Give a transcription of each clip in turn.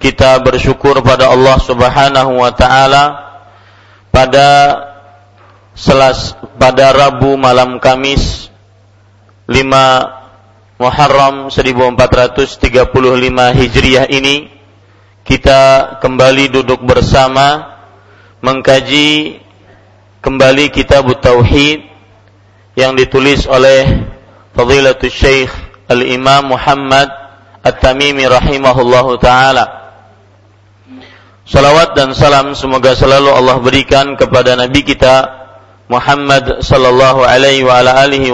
kita bersyukur pada Allah Subhanahu wa taala pada selas pada Rabu malam Kamis 5 Muharram 1435 Hijriah ini kita kembali duduk bersama mengkaji kembali kitab Tauhid yang ditulis oleh Fadilatul Syekh Al-Imam Muhammad At-Tamimi rahimahullahu taala Salawat dan salam semoga selalu Allah berikan kepada Nabi kita Muhammad sallallahu alaihi wa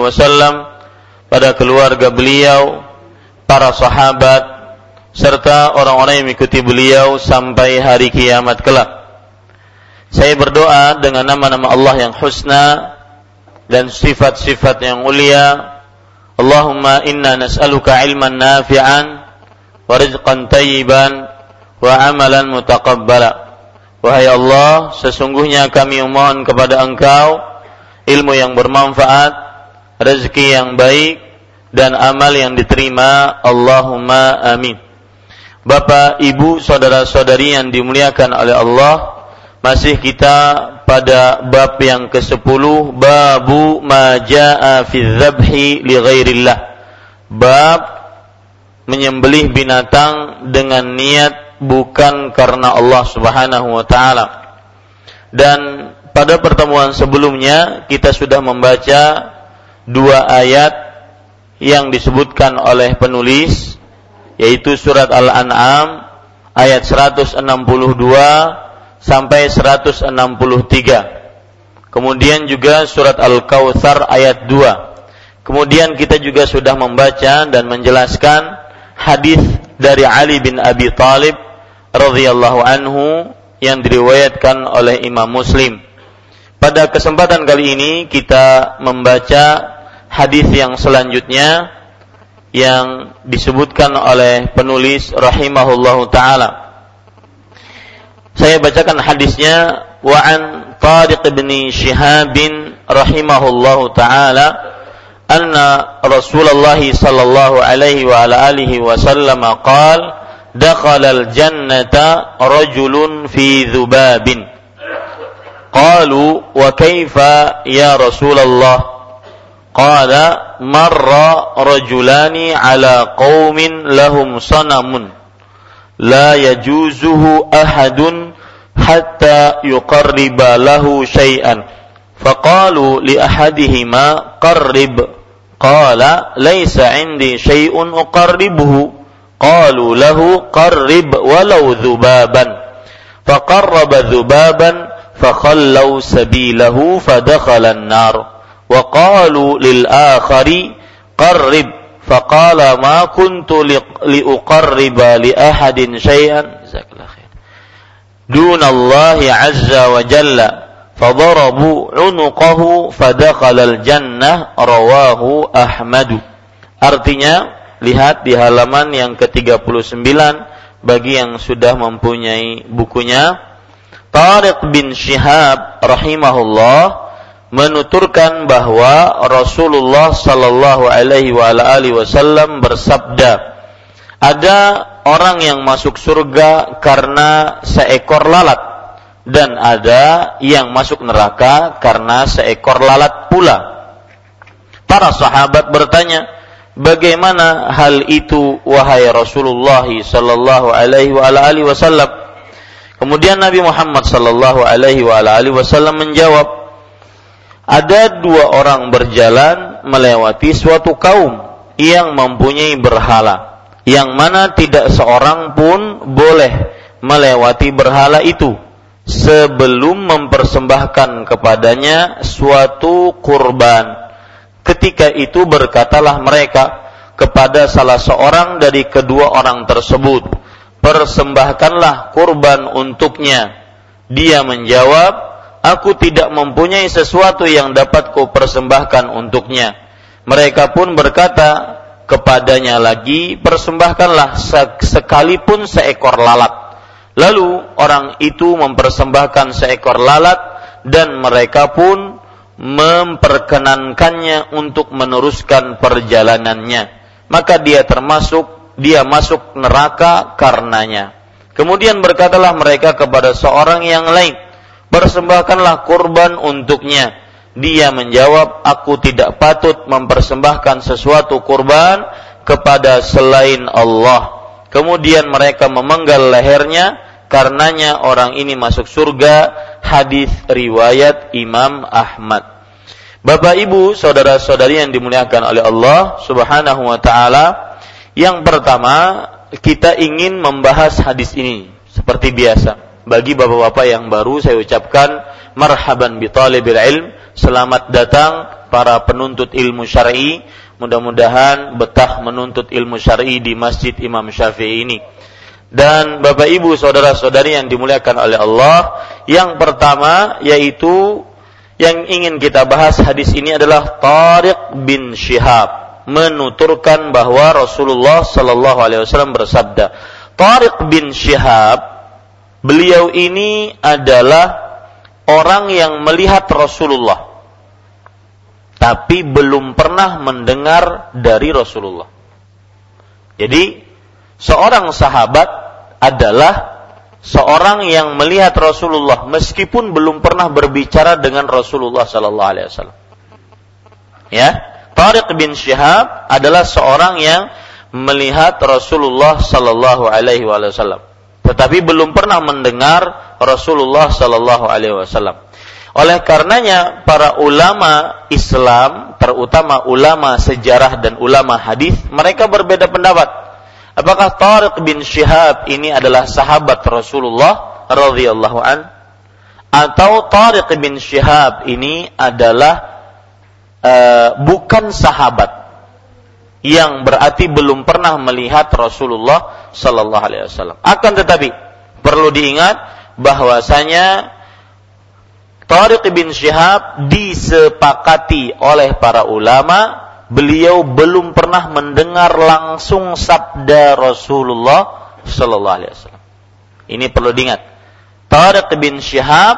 wasallam pada keluarga beliau, para sahabat serta orang-orang yang mengikuti beliau sampai hari kiamat kelak. Saya berdoa dengan nama-nama Allah yang husna dan sifat-sifat yang mulia. Allahumma inna nas'aluka ilman nafi'an wa rizqan tayyiban wa amalan mutaqabbala. Wahai Allah, sesungguhnya kami memohon kepada Engkau ilmu yang bermanfaat, rezeki yang baik dan amal yang diterima. Allahumma amin. Bapak, Ibu, saudara-saudari yang dimuliakan oleh Allah, masih kita pada bab yang ke-10, babu ma jaa fi dzabhi li ghairillah. Bab menyembelih binatang dengan niat bukan karena Allah Subhanahu wa taala. Dan pada pertemuan sebelumnya kita sudah membaca dua ayat yang disebutkan oleh penulis yaitu surat Al-An'am ayat 162 sampai 163. Kemudian juga surat Al-Kautsar ayat 2. Kemudian kita juga sudah membaca dan menjelaskan hadis dari Ali bin Abi Thalib radhiyallahu anhu yang diriwayatkan oleh Imam Muslim. Pada kesempatan kali ini kita membaca hadis yang selanjutnya yang disebutkan oleh penulis rahimahullahu taala. Saya bacakan hadisnya wa an Tariq bin Shihab rahimahullahu taala anna Rasulullah sallallahu alaihi wa ala alihi wasallam qala dakhalal jannata rajulun fi dhubabin qalu wa kaifa ya rasulullah qala marra rajulani ala qaumin lahum sanamun la yajuzuhu ahadun hatta yuqarriba lahu syai'an faqalu li ahadihima qarrib qala laysa indi syai'un uqarribuhu qalu lahu qarrib walau dzubaban faqarraba dhubaban fakhallau sabilahu fadakhala an-nar. Wa qalu lil akhari qarrib faqala ma kuntu liuqarriba li ahadin syai'an jazakallahu khair dunallahi azza wa jalla fadarabu unuqahu fadakhala al-jannah rawahu ahmadu artinya lihat di halaman yang ke-39 bagi yang sudah mempunyai bukunya. Tariq bin Syihab rahimahullah menuturkan bahwa Rasulullah sallallahu alaihi wasallam bersabda ada orang yang masuk surga karena seekor lalat dan ada yang masuk neraka karena seekor lalat pula. Para sahabat bertanya bagaimana hal itu wahai Rasulullah sallallahu alaihi wa alihi wasallam? Kemudian Nabi Muhammad sallallahu alaihi wa alihi wasallam menjawab ada dua orang berjalan melewati suatu kaum yang mempunyai berhala yang mana tidak seorang pun boleh melewati berhala itu sebelum mempersembahkan kepadanya suatu kurban Ketika itu berkatalah mereka kepada salah seorang dari kedua orang tersebut, persembahkanlah kurban untuknya. Dia menjawab, aku tidak mempunyai sesuatu yang dapat ku persembahkan untuknya. Mereka pun berkata kepadanya lagi, persembahkanlah sekalipun seekor lalat. Lalu orang itu mempersembahkan seekor lalat dan mereka pun memperkenankannya untuk meneruskan perjalanannya. Maka dia termasuk dia masuk neraka karenanya. Kemudian berkatalah mereka kepada seorang yang lain persembahkanlah kurban untuknya. Dia menjawab aku tidak patut mempersembahkan sesuatu kurban kepada selain Allah. Kemudian mereka memenggal lehernya karenanya orang ini masuk surga hadis riwayat Imam Ahmad Bapak Ibu, saudara-saudari yang dimuliakan oleh Allah Subhanahu wa taala, yang pertama kita ingin membahas hadis ini seperti biasa. Bagi bapak-bapak yang baru saya ucapkan marhaban bi talibil ilm, selamat datang para penuntut ilmu syar'i. Mudah-mudahan betah menuntut ilmu syar'i di Masjid Imam Syafi'i ini. Dan Bapak Ibu saudara-saudari yang dimuliakan oleh Allah, yang pertama yaitu yang ingin kita bahas hadis ini adalah Tariq bin Shihab menuturkan bahwa Rasulullah Shallallahu Alaihi Wasallam bersabda, Tariq bin Shihab beliau ini adalah orang yang melihat Rasulullah tapi belum pernah mendengar dari Rasulullah. Jadi seorang sahabat adalah seorang yang melihat Rasulullah meskipun belum pernah berbicara dengan Rasulullah sallallahu alaihi wasallam. Ya, Tariq bin Syihab adalah seorang yang melihat Rasulullah sallallahu alaihi wasallam tetapi belum pernah mendengar Rasulullah sallallahu alaihi wasallam. Oleh karenanya para ulama Islam, terutama ulama sejarah dan ulama hadis, mereka berbeda pendapat Apakah Tariq bin Syihab ini adalah sahabat Rasulullah radhiyallahu an atau Tariq bin Syihab ini adalah uh, bukan sahabat yang berarti belum pernah melihat Rasulullah sallallahu alaihi wasallam. Akan tetapi perlu diingat bahwasanya Tariq bin Syihab disepakati oleh para ulama beliau belum pernah mendengar langsung sabda Rasulullah Sallallahu Alaihi Wasallam. Ini perlu diingat. Tariq bin Syihab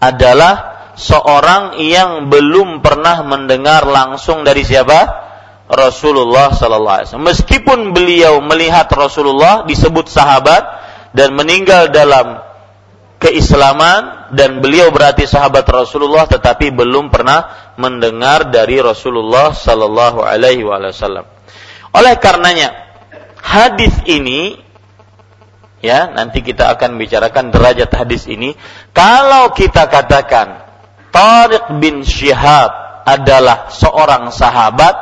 adalah seorang yang belum pernah mendengar langsung dari siapa? Rasulullah Sallallahu Alaihi Wasallam. Meskipun beliau melihat Rasulullah disebut sahabat dan meninggal dalam keislaman dan beliau berarti sahabat Rasulullah tetapi belum pernah mendengar dari Rasulullah sallallahu alaihi wasallam. Oleh karenanya hadis ini ya nanti kita akan bicarakan derajat hadis ini kalau kita katakan Tariq bin Syihab adalah seorang sahabat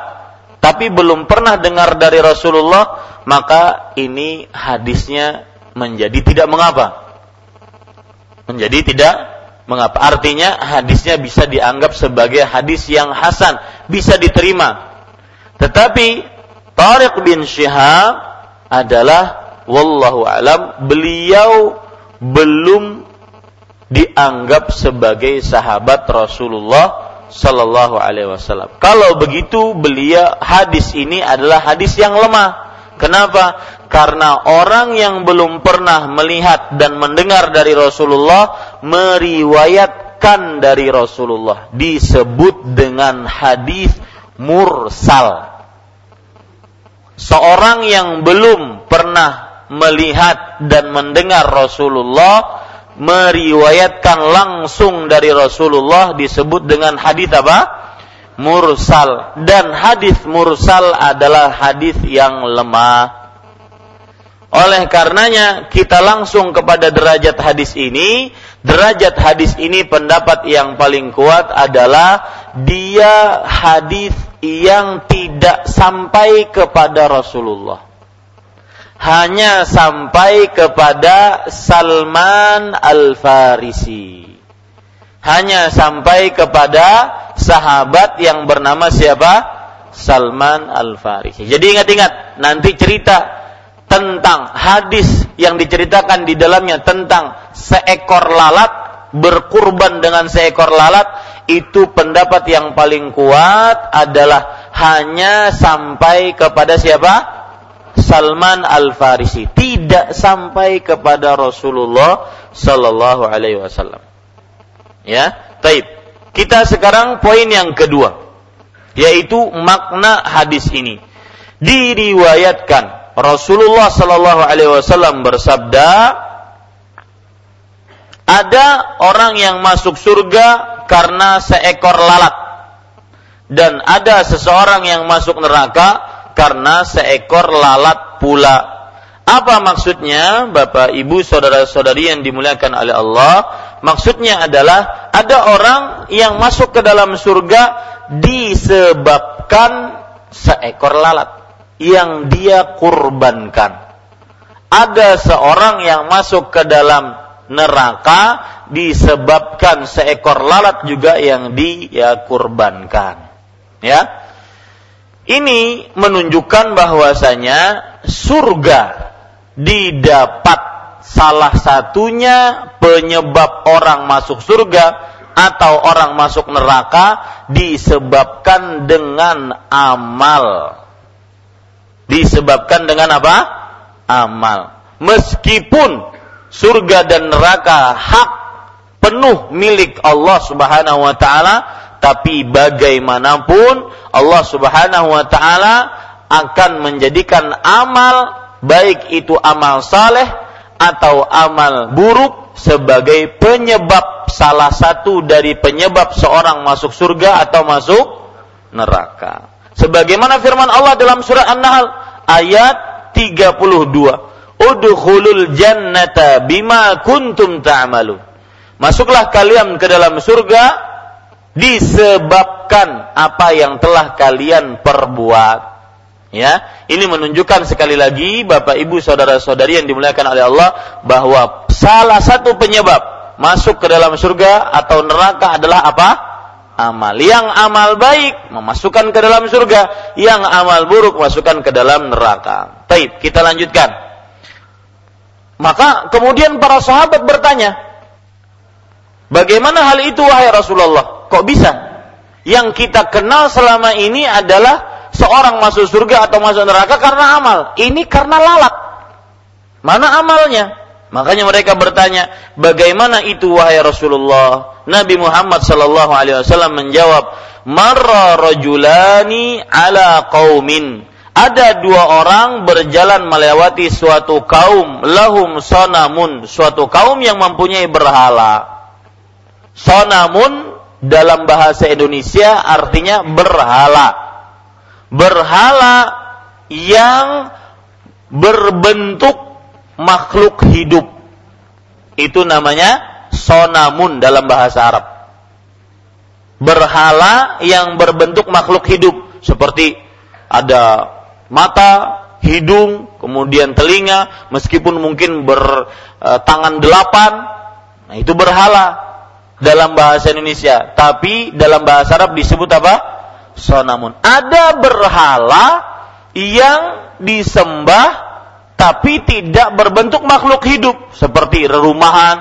tapi belum pernah dengar dari Rasulullah maka ini hadisnya menjadi tidak mengapa menjadi tidak mengapa. Artinya hadisnya bisa dianggap sebagai hadis yang hasan, bisa diterima. Tetapi Tariq bin Syihab adalah wallahu alam beliau belum dianggap sebagai sahabat Rasulullah Sallallahu Alaihi Wasallam. Kalau begitu beliau hadis ini adalah hadis yang lemah. Kenapa? Karena orang yang belum pernah melihat dan mendengar dari Rasulullah meriwayatkan dari Rasulullah disebut dengan hadis mursal. Seorang yang belum pernah melihat dan mendengar Rasulullah meriwayatkan langsung dari Rasulullah disebut dengan hadis apa? Mursal dan hadis mursal adalah hadis yang lemah. Oleh karenanya kita langsung kepada derajat hadis ini. Derajat hadis ini pendapat yang paling kuat adalah dia hadis yang tidak sampai kepada Rasulullah. Hanya sampai kepada Salman Al-Farisi. Hanya sampai kepada sahabat yang bernama siapa? Salman Al-Farisi. Jadi ingat-ingat, nanti cerita tentang hadis yang diceritakan di dalamnya tentang seekor lalat berkurban dengan seekor lalat itu pendapat yang paling kuat adalah hanya sampai kepada siapa? Salman Al Farisi, tidak sampai kepada Rasulullah Sallallahu Alaihi Wasallam. Ya, taib. Kita sekarang poin yang kedua, yaitu makna hadis ini. Diriwayatkan Rasulullah Shallallahu Alaihi Wasallam bersabda, ada orang yang masuk surga karena seekor lalat, dan ada seseorang yang masuk neraka karena seekor lalat pula. Apa maksudnya, Bapak, Ibu, saudara-saudari yang dimuliakan oleh Allah? Maksudnya adalah ada orang yang masuk ke dalam surga disebabkan seekor lalat yang dia kurbankan. Ada seorang yang masuk ke dalam neraka disebabkan seekor lalat juga yang dia kurbankan. Ya. Ini menunjukkan bahwasanya surga didapat salah satunya penyebab orang masuk surga atau orang masuk neraka disebabkan dengan amal disebabkan dengan apa? Amal. Meskipun surga dan neraka hak penuh milik Allah Subhanahu wa taala, tapi bagaimanapun Allah Subhanahu wa taala akan menjadikan amal baik itu amal saleh atau amal buruk sebagai penyebab salah satu dari penyebab seorang masuk surga atau masuk neraka. Sebagaimana firman Allah dalam surat An-Nahl ayat 32. Udkhulul jannata bima kuntum ta'malun. Masuklah kalian ke dalam surga disebabkan apa yang telah kalian perbuat. Ya, ini menunjukkan sekali lagi Bapak Ibu saudara-saudari yang dimuliakan oleh Allah bahwa salah satu penyebab masuk ke dalam surga atau neraka adalah apa? amal. Yang amal baik memasukkan ke dalam surga, yang amal buruk masukkan ke dalam neraka. Baik, kita lanjutkan. Maka kemudian para sahabat bertanya, "Bagaimana hal itu wahai Rasulullah? Kok bisa? Yang kita kenal selama ini adalah seorang masuk surga atau masuk neraka karena amal. Ini karena lalat. Mana amalnya? Makanya mereka bertanya, bagaimana itu wahai Rasulullah? Nabi Muhammad sallallahu alaihi wasallam menjawab, "Marra rajulani ala qaumin." Ada dua orang berjalan melewati suatu kaum lahum sonamun, suatu kaum yang mempunyai berhala. Sonamun dalam bahasa Indonesia artinya berhala. Berhala yang berbentuk makhluk hidup. Itu namanya sonamun dalam bahasa Arab. Berhala yang berbentuk makhluk hidup seperti ada mata, hidung, kemudian telinga, meskipun mungkin bertangan delapan, Nah, itu berhala dalam bahasa Indonesia, tapi dalam bahasa Arab disebut apa? Sonamun. Ada berhala yang disembah tapi tidak berbentuk makhluk hidup seperti rerumahan,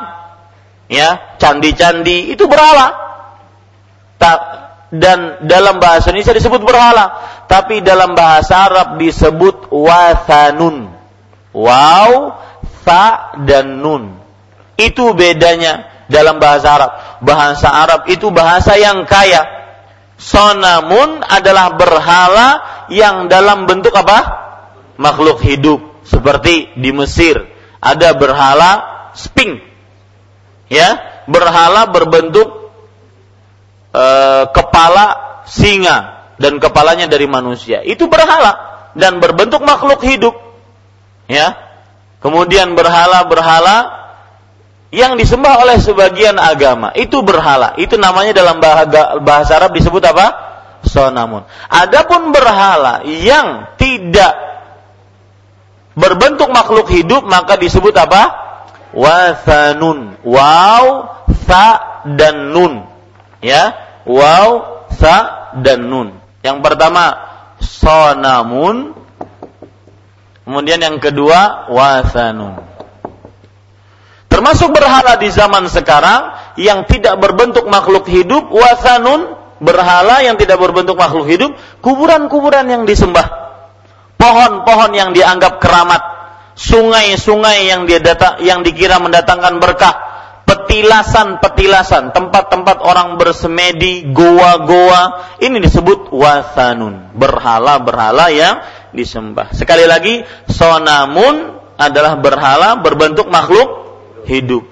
ya, candi-candi itu berhala. dan dalam bahasa Indonesia disebut berhala, tapi dalam bahasa Arab disebut wasanun. Wow, sa dan nun. Itu bedanya dalam bahasa Arab. Bahasa Arab itu bahasa yang kaya. Sonamun adalah berhala yang dalam bentuk apa? Makhluk hidup. Seperti di Mesir ada berhala sping. Ya, berhala berbentuk e, kepala singa dan kepalanya dari manusia. Itu berhala dan berbentuk makhluk hidup. Ya, Kemudian berhala-berhala yang disembah oleh sebagian agama itu berhala. Itu namanya dalam bahasa Arab disebut apa? Sonamun. Adapun berhala yang tidak berbentuk makhluk hidup maka disebut apa? Wasanun. Waw, sa dan nun. Ya, waw, sa dan nun. Yang pertama sonamun, Kemudian yang kedua wasanun. Termasuk berhala di zaman sekarang yang tidak berbentuk makhluk hidup, wasanun berhala yang tidak berbentuk makhluk hidup, kuburan-kuburan yang disembah. Pohon-pohon yang dianggap keramat, sungai-sungai yang dia data, yang dikira mendatangkan berkah, petilasan-petilasan, tempat-tempat orang bersemedi, goa-goa, ini disebut wasanun, berhala-berhala yang disembah. Sekali lagi, sonamun adalah berhala berbentuk makhluk hidup.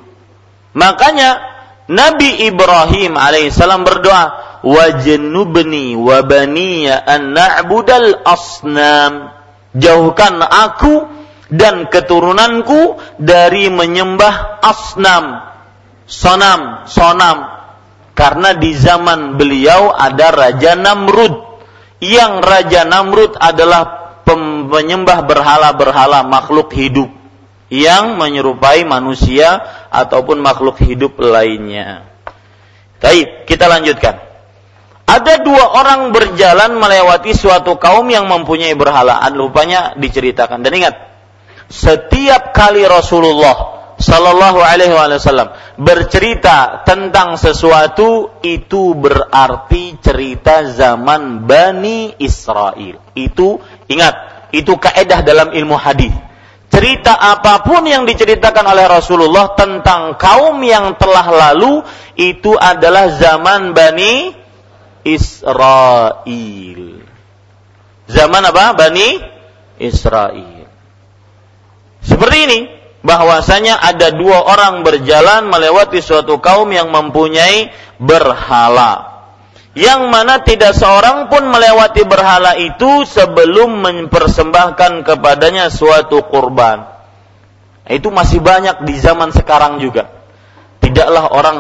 Makanya Nabi Ibrahim alaihissalam berdoa, wajnubni wa baniya an na'budal asnam. Jauhkan aku dan keturunanku dari menyembah asnam. Sonam, sonam. Karena di zaman beliau ada Raja Namrud. Yang Raja Namrud adalah penyembah berhala-berhala makhluk hidup yang menyerupai manusia ataupun makhluk hidup lainnya. Baik, kita lanjutkan. Ada dua orang berjalan melewati suatu kaum yang mempunyai berhala. Rupanya diceritakan. Dan ingat, setiap kali Rasulullah Sallallahu Alaihi Wasallam bercerita tentang sesuatu itu berarti cerita zaman Bani Israel. Itu ingat, itu kaedah dalam ilmu hadis. Cerita apa pun yang diceritakan oleh Rasulullah tentang kaum yang telah lalu itu adalah zaman Bani Israel. Zaman apa? Bani Israel. Seperti ini bahwasanya ada dua orang berjalan melewati suatu kaum yang mempunyai berhala. Yang mana tidak seorang pun melewati berhala itu sebelum mempersembahkan kepadanya suatu kurban. Itu masih banyak di zaman sekarang juga. Tidaklah orang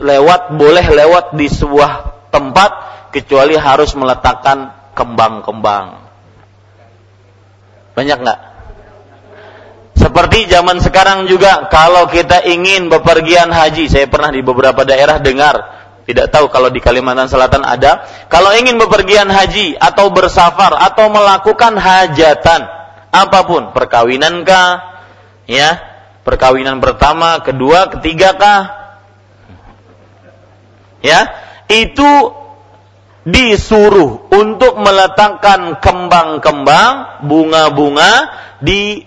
lewat boleh lewat di sebuah tempat kecuali harus meletakkan kembang-kembang. Banyak nggak? Seperti zaman sekarang juga kalau kita ingin bepergian haji, saya pernah di beberapa daerah dengar, tidak tahu kalau di Kalimantan Selatan ada, kalau ingin bepergian haji atau bersafar atau melakukan hajatan apa pun, perkawinan kah, ya, perkawinan pertama, kedua, ketiga kah, ya, itu disuruh untuk meletakkan kembang-kembang, bunga-bunga di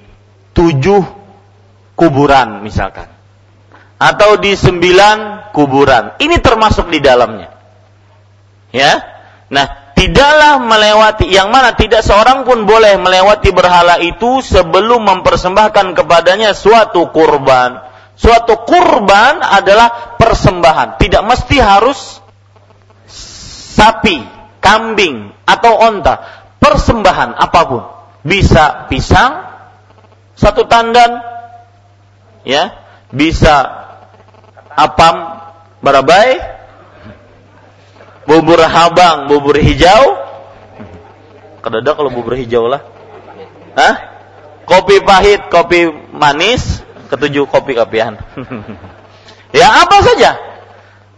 tujuh kuburan misalkan. Atau di sembilan kuburan. Ini termasuk di dalamnya. Ya. Nah, tidaklah melewati yang mana tidak seorang pun boleh melewati berhala itu sebelum mempersembahkan kepadanya suatu kurban. Suatu kurban adalah persembahan, tidak mesti harus sapi, kambing atau onta. Persembahan apa pun. Bisa pisang, satu tandan ya bisa apam barabai bubur habang bubur hijau kedada kalau bubur hijau lah Hah? kopi pahit kopi manis ketujuh kopi kopian Ya, apa saja.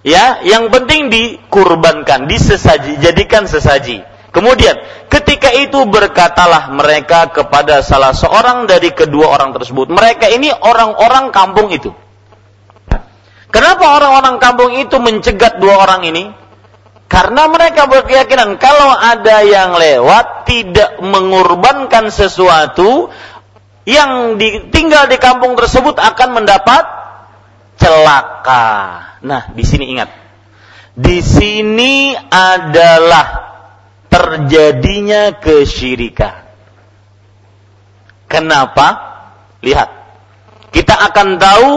Ya, yang penting dikurbankan, disesaji, jadikan sesaji. Kemudian, ketika itu berkatalah mereka kepada salah seorang dari kedua orang tersebut. Mereka ini orang-orang kampung itu. Kenapa orang-orang kampung itu mencegat dua orang ini? Karena mereka berkeyakinan kalau ada yang lewat tidak mengorbankan sesuatu yang tinggal di kampung tersebut akan mendapat celaka. Nah, di sini ingat. Di sini adalah terjadinya kesyirikan. Kenapa? Lihat. Kita akan tahu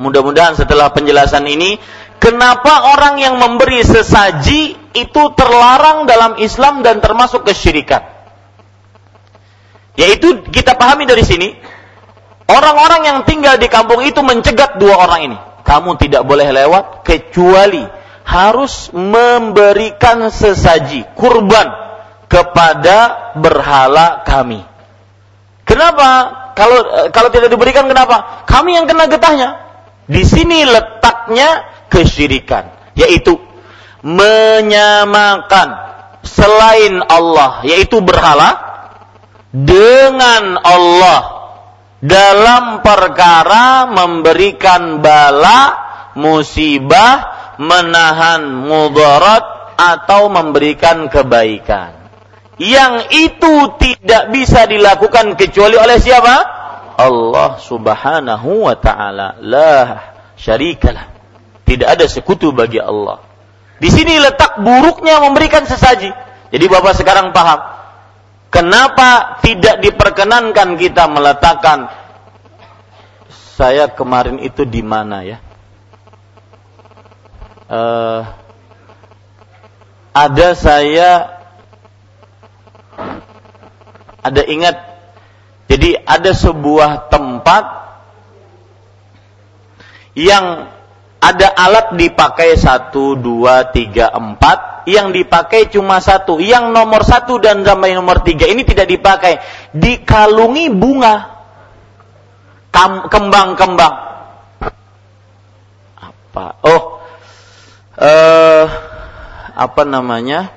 mudah-mudahan setelah penjelasan ini kenapa orang yang memberi sesaji itu terlarang dalam Islam dan termasuk kesyirikan. Yaitu kita pahami dari sini, orang-orang yang tinggal di kampung itu mencegat dua orang ini. Kamu tidak boleh lewat kecuali harus memberikan sesaji, kurban kepada berhala kami. Kenapa? Kalau kalau tidak diberikan kenapa? Kami yang kena getahnya. Di sini letaknya kesyirikan, yaitu menyamakan selain Allah, yaitu berhala dengan Allah dalam perkara memberikan bala, musibah, menahan mudarat atau memberikan kebaikan. Yang itu tidak bisa dilakukan kecuali oleh siapa? Allah Subhanahu wa taala. La syarikalah. Tidak ada sekutu bagi Allah. Di sini letak buruknya memberikan sesaji. Jadi Bapak sekarang paham kenapa tidak diperkenankan kita meletakkan saya kemarin itu di mana ya? Uh, ada saya ada ingat jadi ada sebuah tempat yang ada alat dipakai satu, dua, tiga, empat. Yang dipakai cuma satu. Yang nomor satu dan sampai nomor tiga ini tidak dipakai. Dikalungi bunga. Kembang-kembang. Apa? Oh. Uh, apa namanya?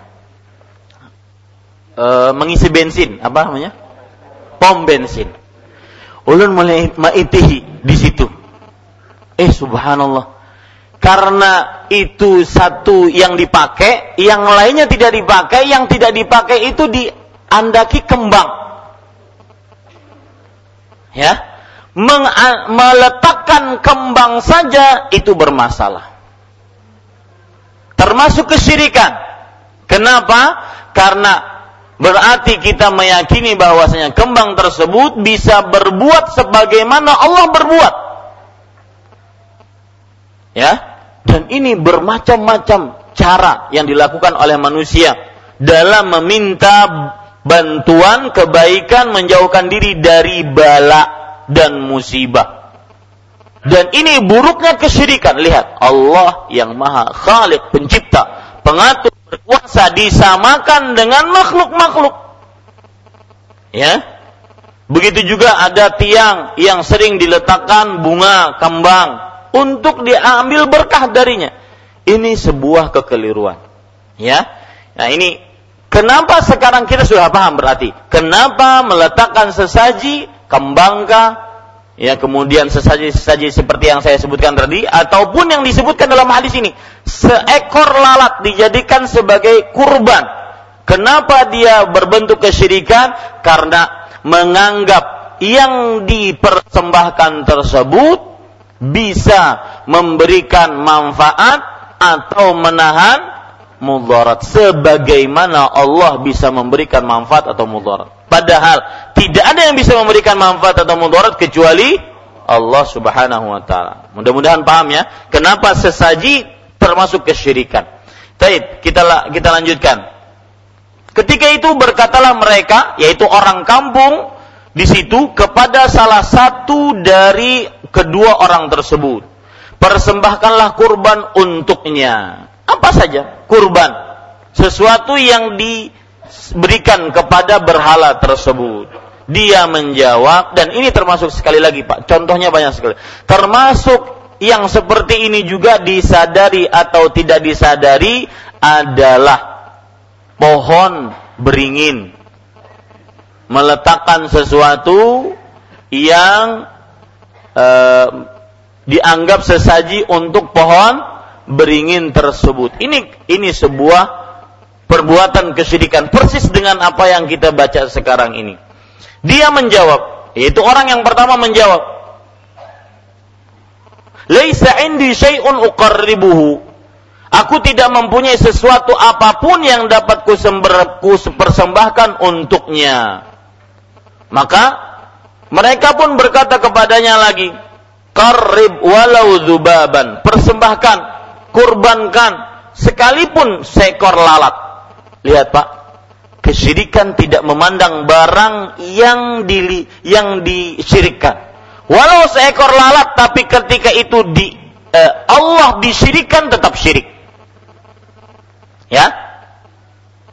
Uh, mengisi bensin. Apa namanya? Pom bensin. Ulun mulai maitihi di situ. Eh subhanallah. Karena itu satu yang dipakai, yang lainnya tidak dipakai, yang tidak dipakai itu diandaki kembang. Ya. Meng meletakkan kembang saja itu bermasalah. Termasuk kesyirikan. Kenapa? Karena Berarti kita meyakini bahwasanya kembang tersebut bisa berbuat sebagaimana Allah berbuat. Ya. Dan ini bermacam-macam cara yang dilakukan oleh manusia dalam meminta bantuan kebaikan menjauhkan diri dari bala dan musibah. Dan ini buruknya kesyirikan. Lihat, Allah yang maha khalik, pencipta, pengatur, berkuasa disamakan dengan makhluk-makhluk. Ya. Begitu juga ada tiang yang sering diletakkan bunga kembang untuk diambil berkah darinya. Ini sebuah kekeliruan. Ya. Nah, ini kenapa sekarang kita sudah paham berarti? Kenapa meletakkan sesaji kembangkah ya kemudian sesaji-sesaji seperti yang saya sebutkan tadi ataupun yang disebutkan dalam hadis ini seekor lalat dijadikan sebagai kurban. Kenapa dia berbentuk kesyirikan? Karena menganggap yang dipersembahkan tersebut bisa memberikan manfaat atau menahan mudarat sebagaimana Allah bisa memberikan manfaat atau mudarat padahal tidak ada yang bisa memberikan manfaat atau mudarat kecuali Allah Subhanahu wa taala. Mudah-mudahan paham ya, kenapa sesaji termasuk kesyirikan. Baik, kita kita lanjutkan. Ketika itu berkatalah mereka, yaitu orang kampung di situ kepada salah satu dari kedua orang tersebut. Persembahkanlah kurban untuknya. Apa saja? Kurban. Sesuatu yang diberikan kepada berhala tersebut dia menjawab dan ini termasuk sekali lagi Pak, contohnya banyak sekali. Termasuk yang seperti ini juga disadari atau tidak disadari adalah pohon beringin meletakkan sesuatu yang eh, dianggap sesaji untuk pohon beringin tersebut. Ini ini sebuah perbuatan kesyirikan persis dengan apa yang kita baca sekarang ini. Dia menjawab, yaitu orang yang pertama menjawab, Laisa indi syai'un uqarribuhu. Aku tidak mempunyai sesuatu apa pun yang dapat ku persembahkan untuknya. Maka mereka pun berkata kepadanya lagi, "Qarrib walau dzubaban." Persembahkan, kurbankan sekalipun seekor lalat. Lihat Pak, kesyirikan tidak memandang barang yang di yang Walau seekor lalat tapi ketika itu di eh, Allah disyirikan tetap syirik. Ya.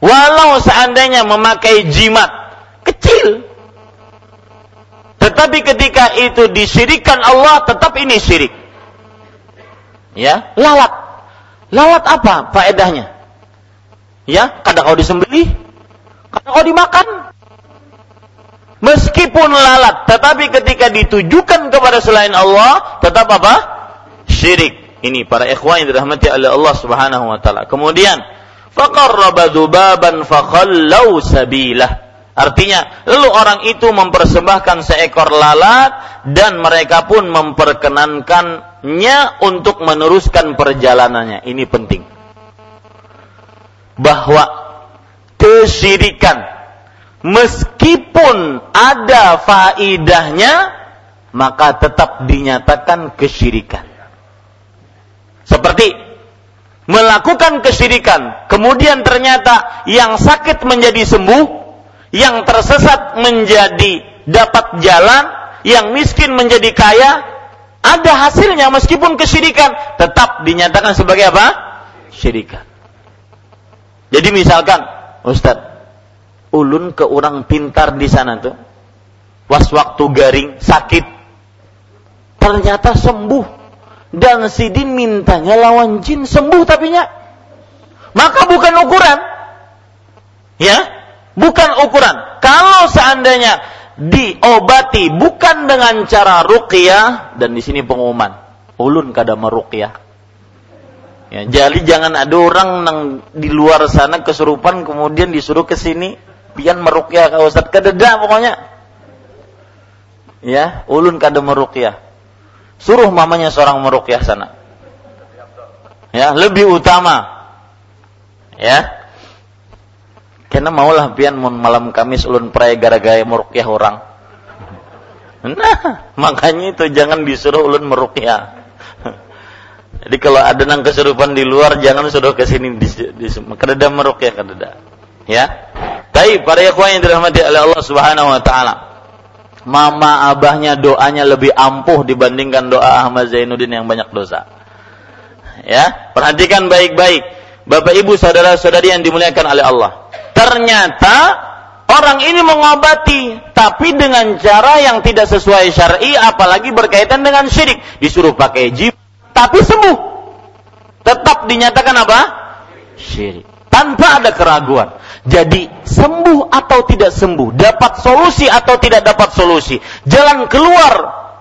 Walau seandainya memakai jimat kecil tetapi ketika itu disyirikan Allah tetap ini syirik. Ya, lalat. Lalat apa faedahnya? Ya, kadang kau disembelih, kadang kau dimakan, meskipun lalat tetapi ketika ditujukan kepada selain Allah tetap apa? Syirik. Ini para ikhwan yang dirahmati oleh Allah Subhanahu wa taala. Kemudian faqarraba dubaban fakhallau sabilah. Artinya lalu orang itu mempersembahkan seekor lalat dan mereka pun memperkenankannya untuk meneruskan perjalanannya. Ini penting bahwa kesyirikan meskipun ada faidahnya maka tetap dinyatakan kesyirikan. Seperti melakukan kesyirikan, kemudian ternyata yang sakit menjadi sembuh, yang tersesat menjadi dapat jalan, yang miskin menjadi kaya, ada hasilnya meskipun kesyirikan, tetap dinyatakan sebagai apa? Syirikan. Jadi misalkan, Ustadz, ulun ke orang pintar di sana tuh. Was waktu garing, sakit. Ternyata sembuh. Dan Sidin mintanya lawan jin sembuh tapinya. Maka bukan ukuran. Ya, bukan ukuran. Kalau seandainya diobati bukan dengan cara ruqyah dan di sini pengumuman. Ulun kada meruqyah. Ya, jadi jangan ada orang nang di luar sana kesurupan kemudian disuruh ke sini pian merukyah ka Ustaz kededa pokoknya. Ya, ulun kada merukyah. Suruh mamanya seorang merukyah sana. Ya, lebih utama. Ya. Karena maulah pian malam Kamis ulun pray gara-gara merukyah orang. Nah, makanya itu jangan disuruh ulun merukyah. Jadi kalau ada nang kesurupan di luar jangan suruh ke sini di, di, kededa merukyah kededa. Ya. Tapi para ikhwan yang dirahmati oleh Allah Subhanahu wa taala. Mama abahnya doanya lebih ampuh dibandingkan doa Ahmad Zainuddin yang banyak dosa. Ya, perhatikan baik-baik. Bapak Ibu saudara-saudari yang dimuliakan oleh Allah. Ternyata orang ini mengobati tapi dengan cara yang tidak sesuai syar'i apalagi berkaitan dengan syirik. Disuruh pakai jib tapi sembuh. Tetap dinyatakan apa? Syirik. Tanpa ada keraguan. Jadi sembuh atau tidak sembuh, dapat solusi atau tidak dapat solusi, jalan keluar,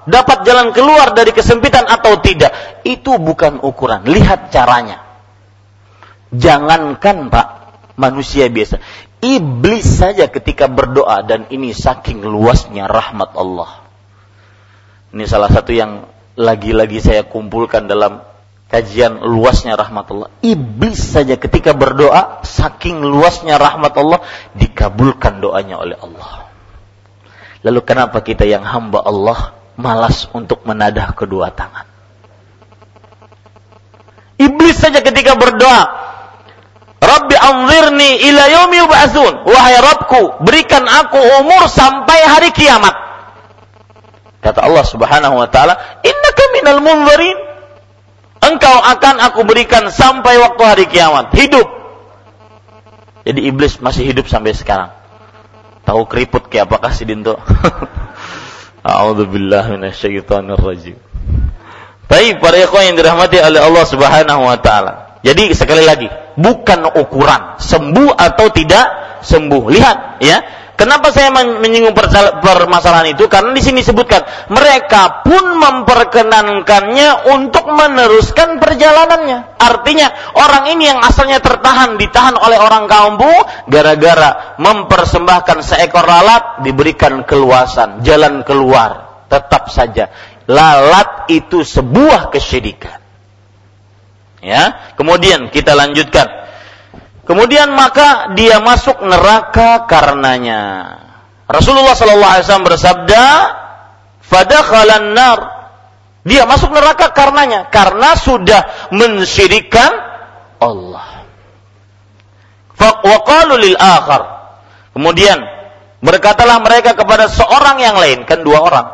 dapat jalan keluar dari kesempitan atau tidak, itu bukan ukuran. Lihat caranya. Jangankan Pak, manusia biasa. Iblis saja ketika berdoa dan ini saking luasnya rahmat Allah. Ini salah satu yang lagi-lagi saya kumpulkan dalam kajian luasnya rahmat Allah. Iblis saja ketika berdoa, saking luasnya rahmat Allah, dikabulkan doanya oleh Allah. Lalu kenapa kita yang hamba Allah malas untuk menadah kedua tangan? Iblis saja ketika berdoa, Rabbi anzirni ila yaumi yub'atsun. Wahai Rabbku, berikan aku umur sampai hari kiamat. Kata Allah Subhanahu wa taala, "Innaka minal munzirin." engkau akan aku berikan sampai waktu hari kiamat. Hidup. Jadi iblis masih hidup sampai sekarang. Tahu keriput kayak apakah si Dinto? A'udzubillah minasyaitonir rajim. Baik para ikhwan yang dirahmati oleh Allah Subhanahu wa taala. Jadi sekali lagi, bukan ukuran sembuh atau tidak sembuh. Lihat ya, Kenapa saya menyinggung permasalahan itu? Karena di sini disebutkan mereka pun memperkenankannya untuk meneruskan perjalanannya. Artinya orang ini yang asalnya tertahan ditahan oleh orang kampung gara-gara mempersembahkan seekor lalat diberikan keluasan, jalan keluar. Tetap saja lalat itu sebuah kesyirikan. Ya, kemudian kita lanjutkan Kemudian maka dia masuk neraka karenanya. Rasulullah sallallahu alaihi wasallam bersabda, "Fadakhalan nar." Dia masuk neraka karenanya karena sudah mensyirikan Allah. Waqalu lil akhar. Kemudian berkatalah mereka kepada seorang yang lain, kan dua orang.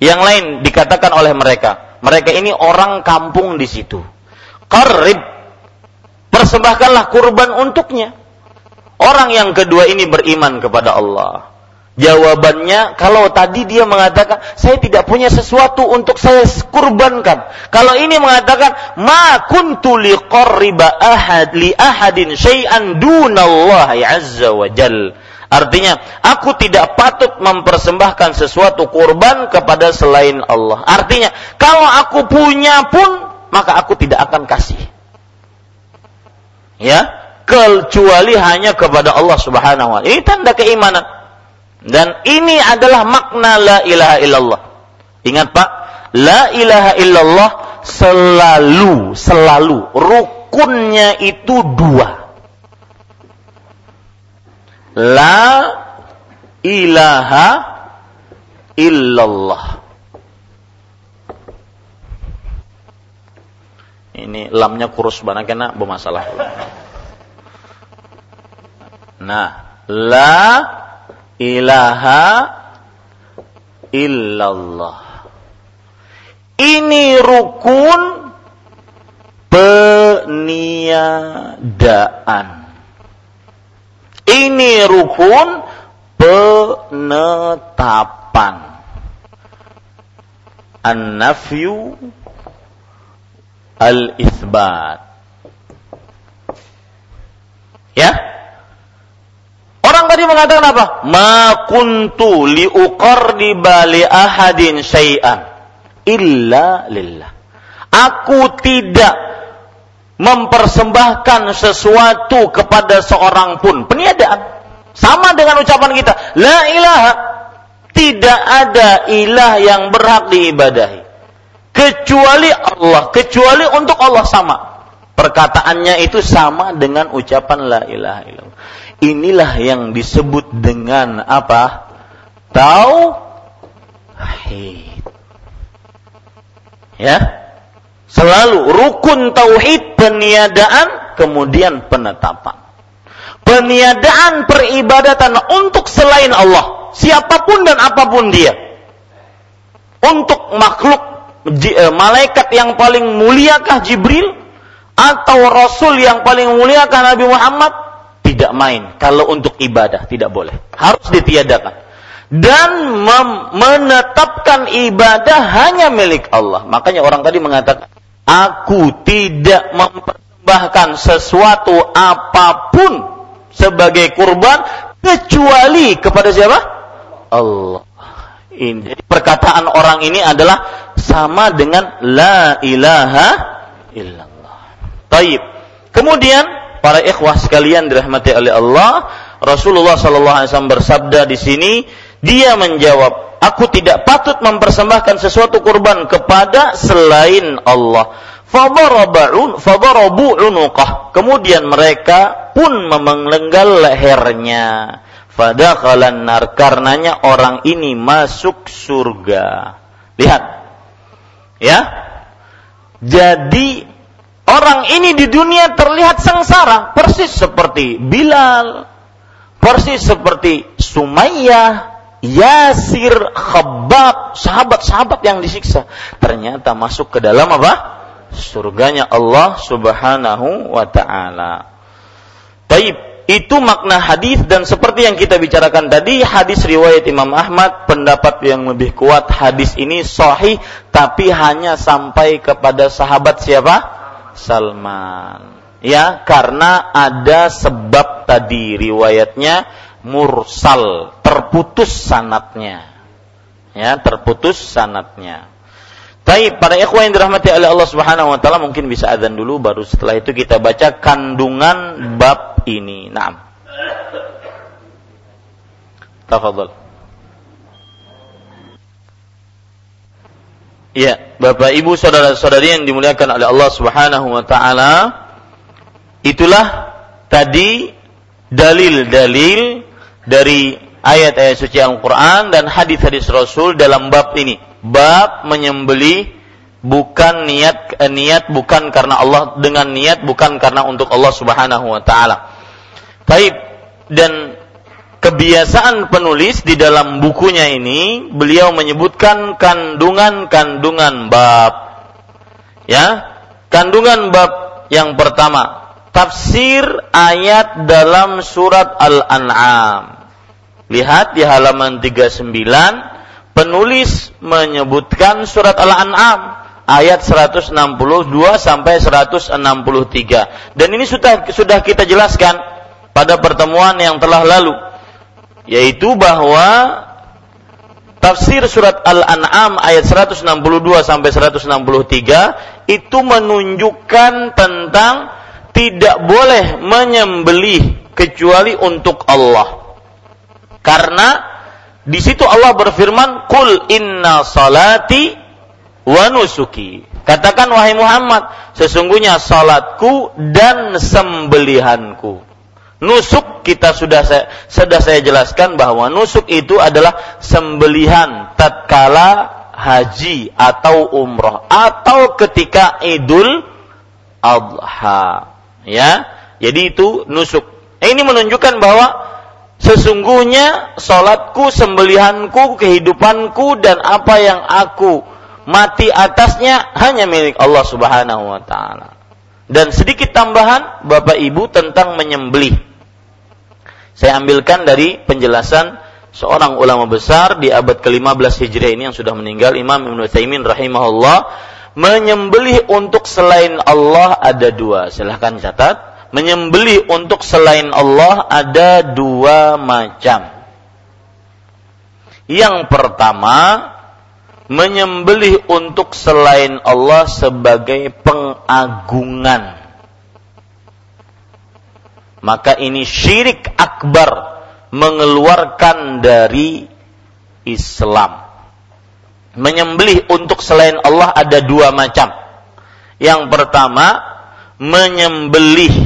Yang lain dikatakan oleh mereka, mereka ini orang kampung di situ. Qarrib persembahkanlah kurban untuknya. Orang yang kedua ini beriman kepada Allah. Jawabannya, kalau tadi dia mengatakan, saya tidak punya sesuatu untuk saya kurbankan. Kalau ini mengatakan, ma kuntu liqarriba ahad li ahadin syai'an dunallahi azza wa jal. Artinya, aku tidak patut mempersembahkan sesuatu kurban kepada selain Allah. Artinya, kalau aku punya pun, maka aku tidak akan kasih ya kecuali hanya kepada Allah Subhanahu wa taala. Ini tanda keimanan. Dan ini adalah makna la ilaha illallah. Ingat Pak, la ilaha illallah selalu selalu rukunnya itu dua. La ilaha illallah. Ini lamnya kurus banget kena bermasalah. Nah, la ilaha illallah. Ini rukun peniadaan. Ini rukun penetapan. An-nafyu al-itsbat. Ya? Orang tadi mengatakan apa? Ma kuntu li uqarriba li ahadin syai'an illa lillah. Aku tidak mempersembahkan sesuatu kepada seorang pun. Peniadaan. Sama dengan ucapan kita, la ilaha. Tidak ada ilah yang berhak diibadahi kecuali Allah, kecuali untuk Allah sama. Perkataannya itu sama dengan ucapan la ilaha illallah. Inilah yang disebut dengan apa? Tauhid. Ya. Selalu rukun tauhid peniadaan kemudian penetapan. Peniadaan peribadatan untuk selain Allah, siapa pun dan apa pun dia. Untuk makhluk malaikat yang paling muliakah Jibril atau rasul yang paling muliakah Nabi Muhammad? Tidak main. Kalau untuk ibadah tidak boleh. Harus ditiadakan. Dan menetapkan ibadah hanya milik Allah. Makanya orang tadi mengatakan, aku tidak mempersembahkan sesuatu apa pun sebagai kurban kecuali kepada siapa? Allah. Ini. Jadi perkataan orang ini adalah sama dengan la ilaha illallah. Taib. Kemudian para ikhwah sekalian dirahmati oleh Allah, Rasulullah sallallahu alaihi wasallam bersabda di sini, dia menjawab, aku tidak patut mempersembahkan sesuatu kurban kepada selain Allah. Fadarabu unuqah. Kemudian mereka pun memelenggal lehernya. Fadakhalan nar karenanya orang ini masuk surga. Lihat, Ya. Jadi orang ini di dunia terlihat sengsara, persis seperti Bilal, persis seperti Sumayyah, Yasir, Khabbab, sahabat-sahabat yang disiksa. Ternyata masuk ke dalam apa? Surganya Allah Subhanahu wa taala. Taib. Itu makna hadis dan seperti yang kita bicarakan tadi hadis riwayat Imam Ahmad pendapat yang lebih kuat hadis ini sahih tapi hanya sampai kepada sahabat siapa? Salman. Ya karena ada sebab tadi riwayatnya mursal terputus sanatnya. Ya terputus sanatnya Baik, para ikhwan yang dirahmati oleh Allah Subhanahu wa taala mungkin bisa azan dulu baru setelah itu kita baca kandungan bab ini. Naam. Tafadhol. Ya, Bapak Ibu saudara-saudari yang dimuliakan oleh Allah Subhanahu wa taala, itulah tadi dalil-dalil dari ayat-ayat suci Al-Qur'an dan hadis-hadis Rasul dalam bab ini bab menyembeli bukan niat eh, niat bukan karena Allah dengan niat bukan karena untuk Allah Subhanahu wa taala. Baik dan kebiasaan penulis di dalam bukunya ini beliau menyebutkan kandungan-kandungan bab. Ya, kandungan bab yang pertama tafsir ayat dalam surat Al-An'am. Lihat di halaman 39 penulis menyebutkan surat Al-An'am ayat 162 sampai 163. Dan ini sudah sudah kita jelaskan pada pertemuan yang telah lalu yaitu bahwa tafsir surat Al-An'am ayat 162 sampai 163 itu menunjukkan tentang tidak boleh menyembelih kecuali untuk Allah. Karena di situ Allah berfirman, "Qul inna salati wa nusuki." Katakan wahai Muhammad, sesungguhnya salatku dan sembelihanku. Nusuk kita sudah saya, sudah saya jelaskan bahwa nusuk itu adalah sembelihan tatkala haji atau umroh atau ketika Idul Adha. Ya. Jadi itu nusuk. Ini menunjukkan bahwa Sesungguhnya solatku, sembelihanku, kehidupanku dan apa yang aku mati atasnya hanya milik Allah Subhanahu wa taala. Dan sedikit tambahan Bapak Ibu tentang menyembelih. Saya ambilkan dari penjelasan seorang ulama besar di abad ke-15 Hijriah ini yang sudah meninggal Imam Ibnu Taimin rahimahullah menyembelih untuk selain Allah ada dua. Silahkan catat menyembelih untuk selain Allah ada dua macam. Yang pertama, menyembelih untuk selain Allah sebagai pengagungan. Maka ini syirik akbar mengeluarkan dari Islam. Menyembelih untuk selain Allah ada dua macam. Yang pertama, menyembelih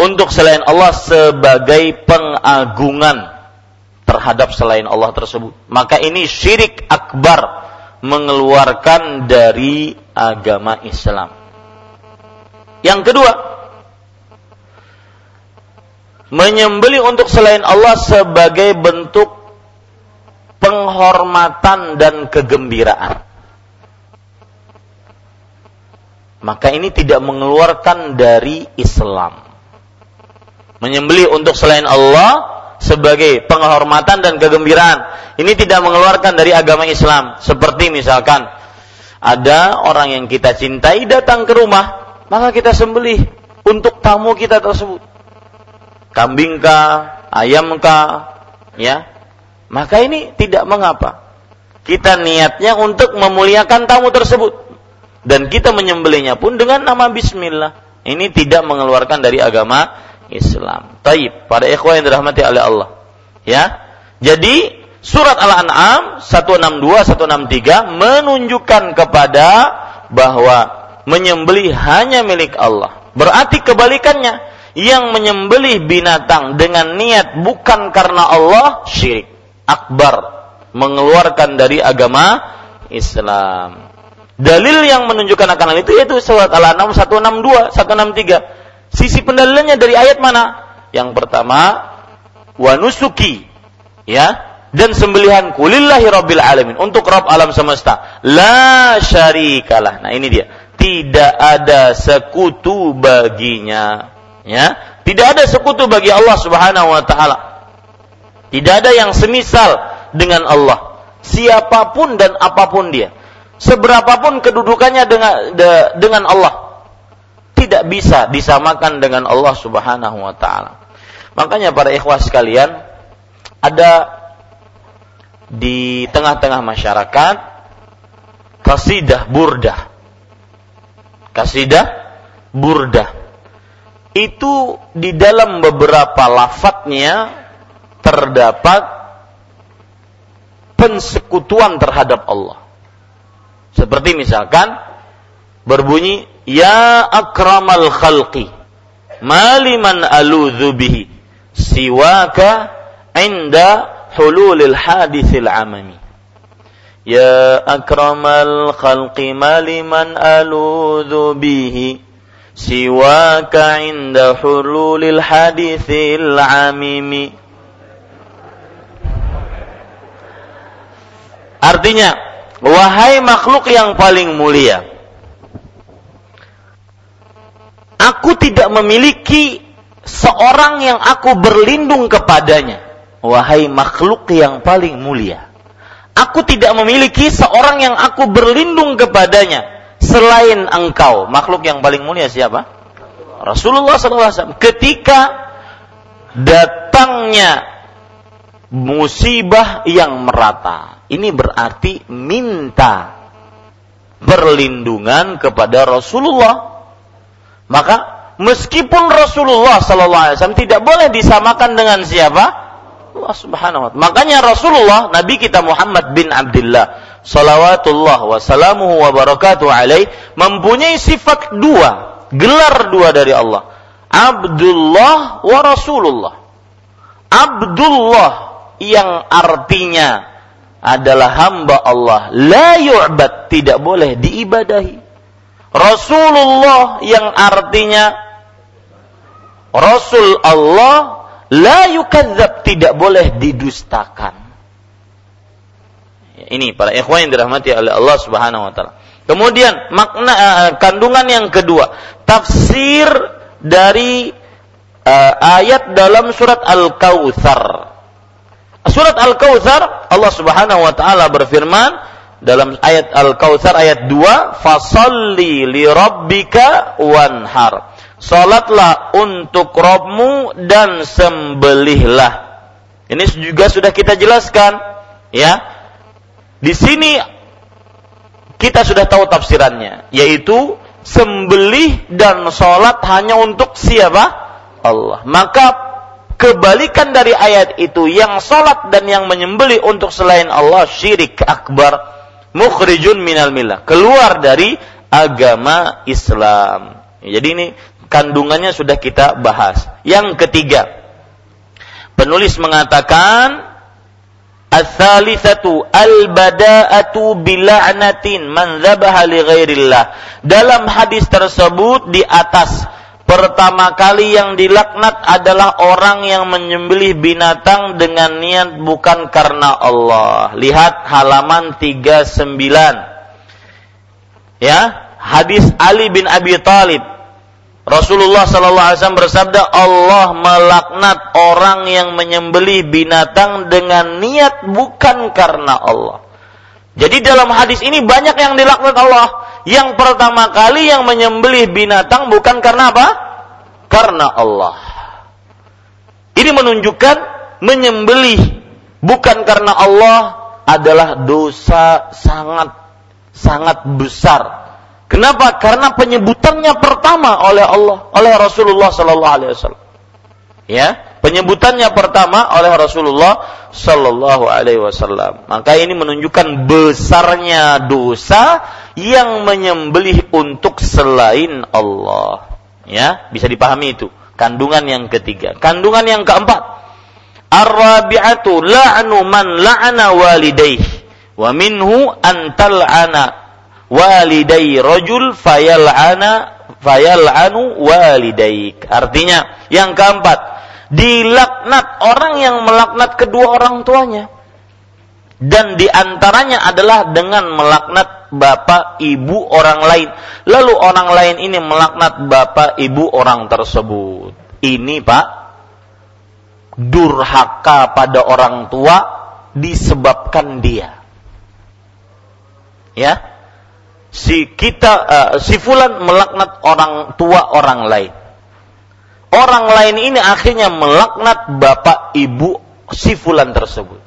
untuk selain Allah sebagai pengagungan terhadap selain Allah tersebut. Maka ini syirik akbar mengeluarkan dari agama Islam. Yang kedua, menyembeli untuk selain Allah sebagai bentuk penghormatan dan kegembiraan. Maka ini tidak mengeluarkan dari Islam menyembelih untuk selain Allah sebagai penghormatan dan kegembiraan. Ini tidak mengeluarkan dari agama Islam. Seperti misalkan ada orang yang kita cintai datang ke rumah, maka kita sembelih untuk tamu kita tersebut. Kambing kah, ayam kah, ya. Maka ini tidak mengapa. Kita niatnya untuk memuliakan tamu tersebut dan kita menyembelihnya pun dengan nama bismillah. Ini tidak mengeluarkan dari agama Islam. Taib, pada ikhwan yang dirahmati oleh Allah. Ya. Jadi surat Al-An'am 162 163 menunjukkan kepada bahwa menyembelih hanya milik Allah. Berarti kebalikannya, yang menyembelih binatang dengan niat bukan karena Allah syirik akbar mengeluarkan dari agama Islam. Dalil yang menunjukkan akan hal itu yaitu surat Al-An'am 162 163 Sisi pendalilannya dari ayat mana? Yang pertama, wa nusuki, ya, dan sembelihan kulillahi rabbil alamin untuk Rabb alam semesta. La syarikalah. Nah, ini dia. Tidak ada sekutu baginya. Ya, Tidak ada sekutu bagi Allah Subhanahu wa taala. Tidak ada yang semisal dengan Allah. Siapa pun dan apa pun dia. Seberapapun kedudukannya dengan dengan Allah. Tidak bisa disamakan dengan Allah Subhanahu wa taala. Makanya para ikhwas sekalian, ada di tengah-tengah masyarakat kasidah burdah. Kasidah burdah. Itu di dalam beberapa lafadznya terdapat pensekutuan terhadap Allah. Seperti misalkan berbunyi ya akramal khalqi maliman aludhu bihi siwaka inda hululil hadithil amami. Ya akramal khalqi maliman aludhu bihi siwaka inda hululil hadithil amimi. Artinya, wahai makhluk yang paling mulia, aku tidak memiliki seorang yang aku berlindung kepadanya wahai makhluk yang paling mulia. Aku tidak memiliki seorang yang aku berlindung kepadanya selain engkau. Makhluk yang paling mulia siapa? Rasulullah SAW. Ketika datangnya musibah yang merata, ini berarti minta perlindungan kepada Rasulullah. Maka meskipun Rasulullah SAW tidak boleh disamakan dengan siapa? Allah Subhanahu wa taala. Makanya Rasulullah Nabi kita Muhammad bin Abdullah salawatullah wa salamuhu wa barakatuh alaih mempunyai sifat dua, gelar dua dari Allah. Abdullah wa Rasulullah. Abdullah yang artinya adalah hamba Allah, la yu'bad, tidak boleh diibadahi. Rasulullah yang artinya Rasul Allah la yukadzab tidak boleh didustakan. Ini para ikhwan yang dirahmati oleh Allah Subhanahu wa taala. Kemudian makna uh, kandungan yang kedua, tafsir dari uh, ayat dalam surat Al-Kautsar. Surat Al-Kautsar Allah Subhanahu wa taala berfirman dalam ayat Al-Kautsar ayat 2, "Fasalli li rabbika wanhar." Salatlah untuk Robmu dan sembelihlah. Ini juga sudah kita jelaskan, ya. Di sini kita sudah tahu tafsirannya, yaitu sembelih dan sholat hanya untuk siapa? Allah. Maka kebalikan dari ayat itu, yang sholat dan yang menyembelih untuk selain Allah syirik akbar, mukhrijun minal milah, keluar dari agama Islam. Jadi ini kandungannya sudah kita bahas. Yang ketiga, penulis mengatakan Al-thalithatu al-bada'atu bila'natin man dzabaha li ghairillah. Dalam hadis tersebut di atas pertama kali yang dilaknat adalah orang yang menyembelih binatang dengan niat bukan karena Allah. Lihat halaman 39. Ya, hadis Ali bin Abi Thalib Rasulullah sallallahu alaihi wasallam bersabda, Allah melaknat orang yang menyembelih binatang dengan niat bukan karena Allah. Jadi dalam hadis ini banyak yang dilaknat Allah. Yang pertama kali yang menyembelih binatang bukan karena apa? Karena Allah. Ini menunjukkan menyembelih bukan karena Allah adalah dosa sangat sangat besar Kenapa? Karena penyebutannya pertama oleh Allah, oleh Rasulullah Sallallahu Alaihi Wasallam. Ya, penyebutannya pertama oleh Rasulullah Sallallahu Alaihi Wasallam. Maka ini menunjukkan besarnya dosa yang menyembelih untuk selain Allah. Ya, bisa dipahami itu. Kandungan yang ketiga. Kandungan yang keempat. Ar-rabi'atu la'nu man la'ana walidayh wa minhu an tal'ana walidai rajul fayal'ana fayal'anu walidaik. Artinya yang keempat, dilaknat orang yang melaknat kedua orang tuanya. Dan di antaranya adalah dengan melaknat bapak ibu orang lain. Lalu orang lain ini melaknat bapak ibu orang tersebut. Ini Pak, durhaka pada orang tua disebabkan dia. Ya. Si kita uh, si fulan melaknat orang tua orang lain. Orang lain ini akhirnya melaknat bapak ibu si fulan tersebut.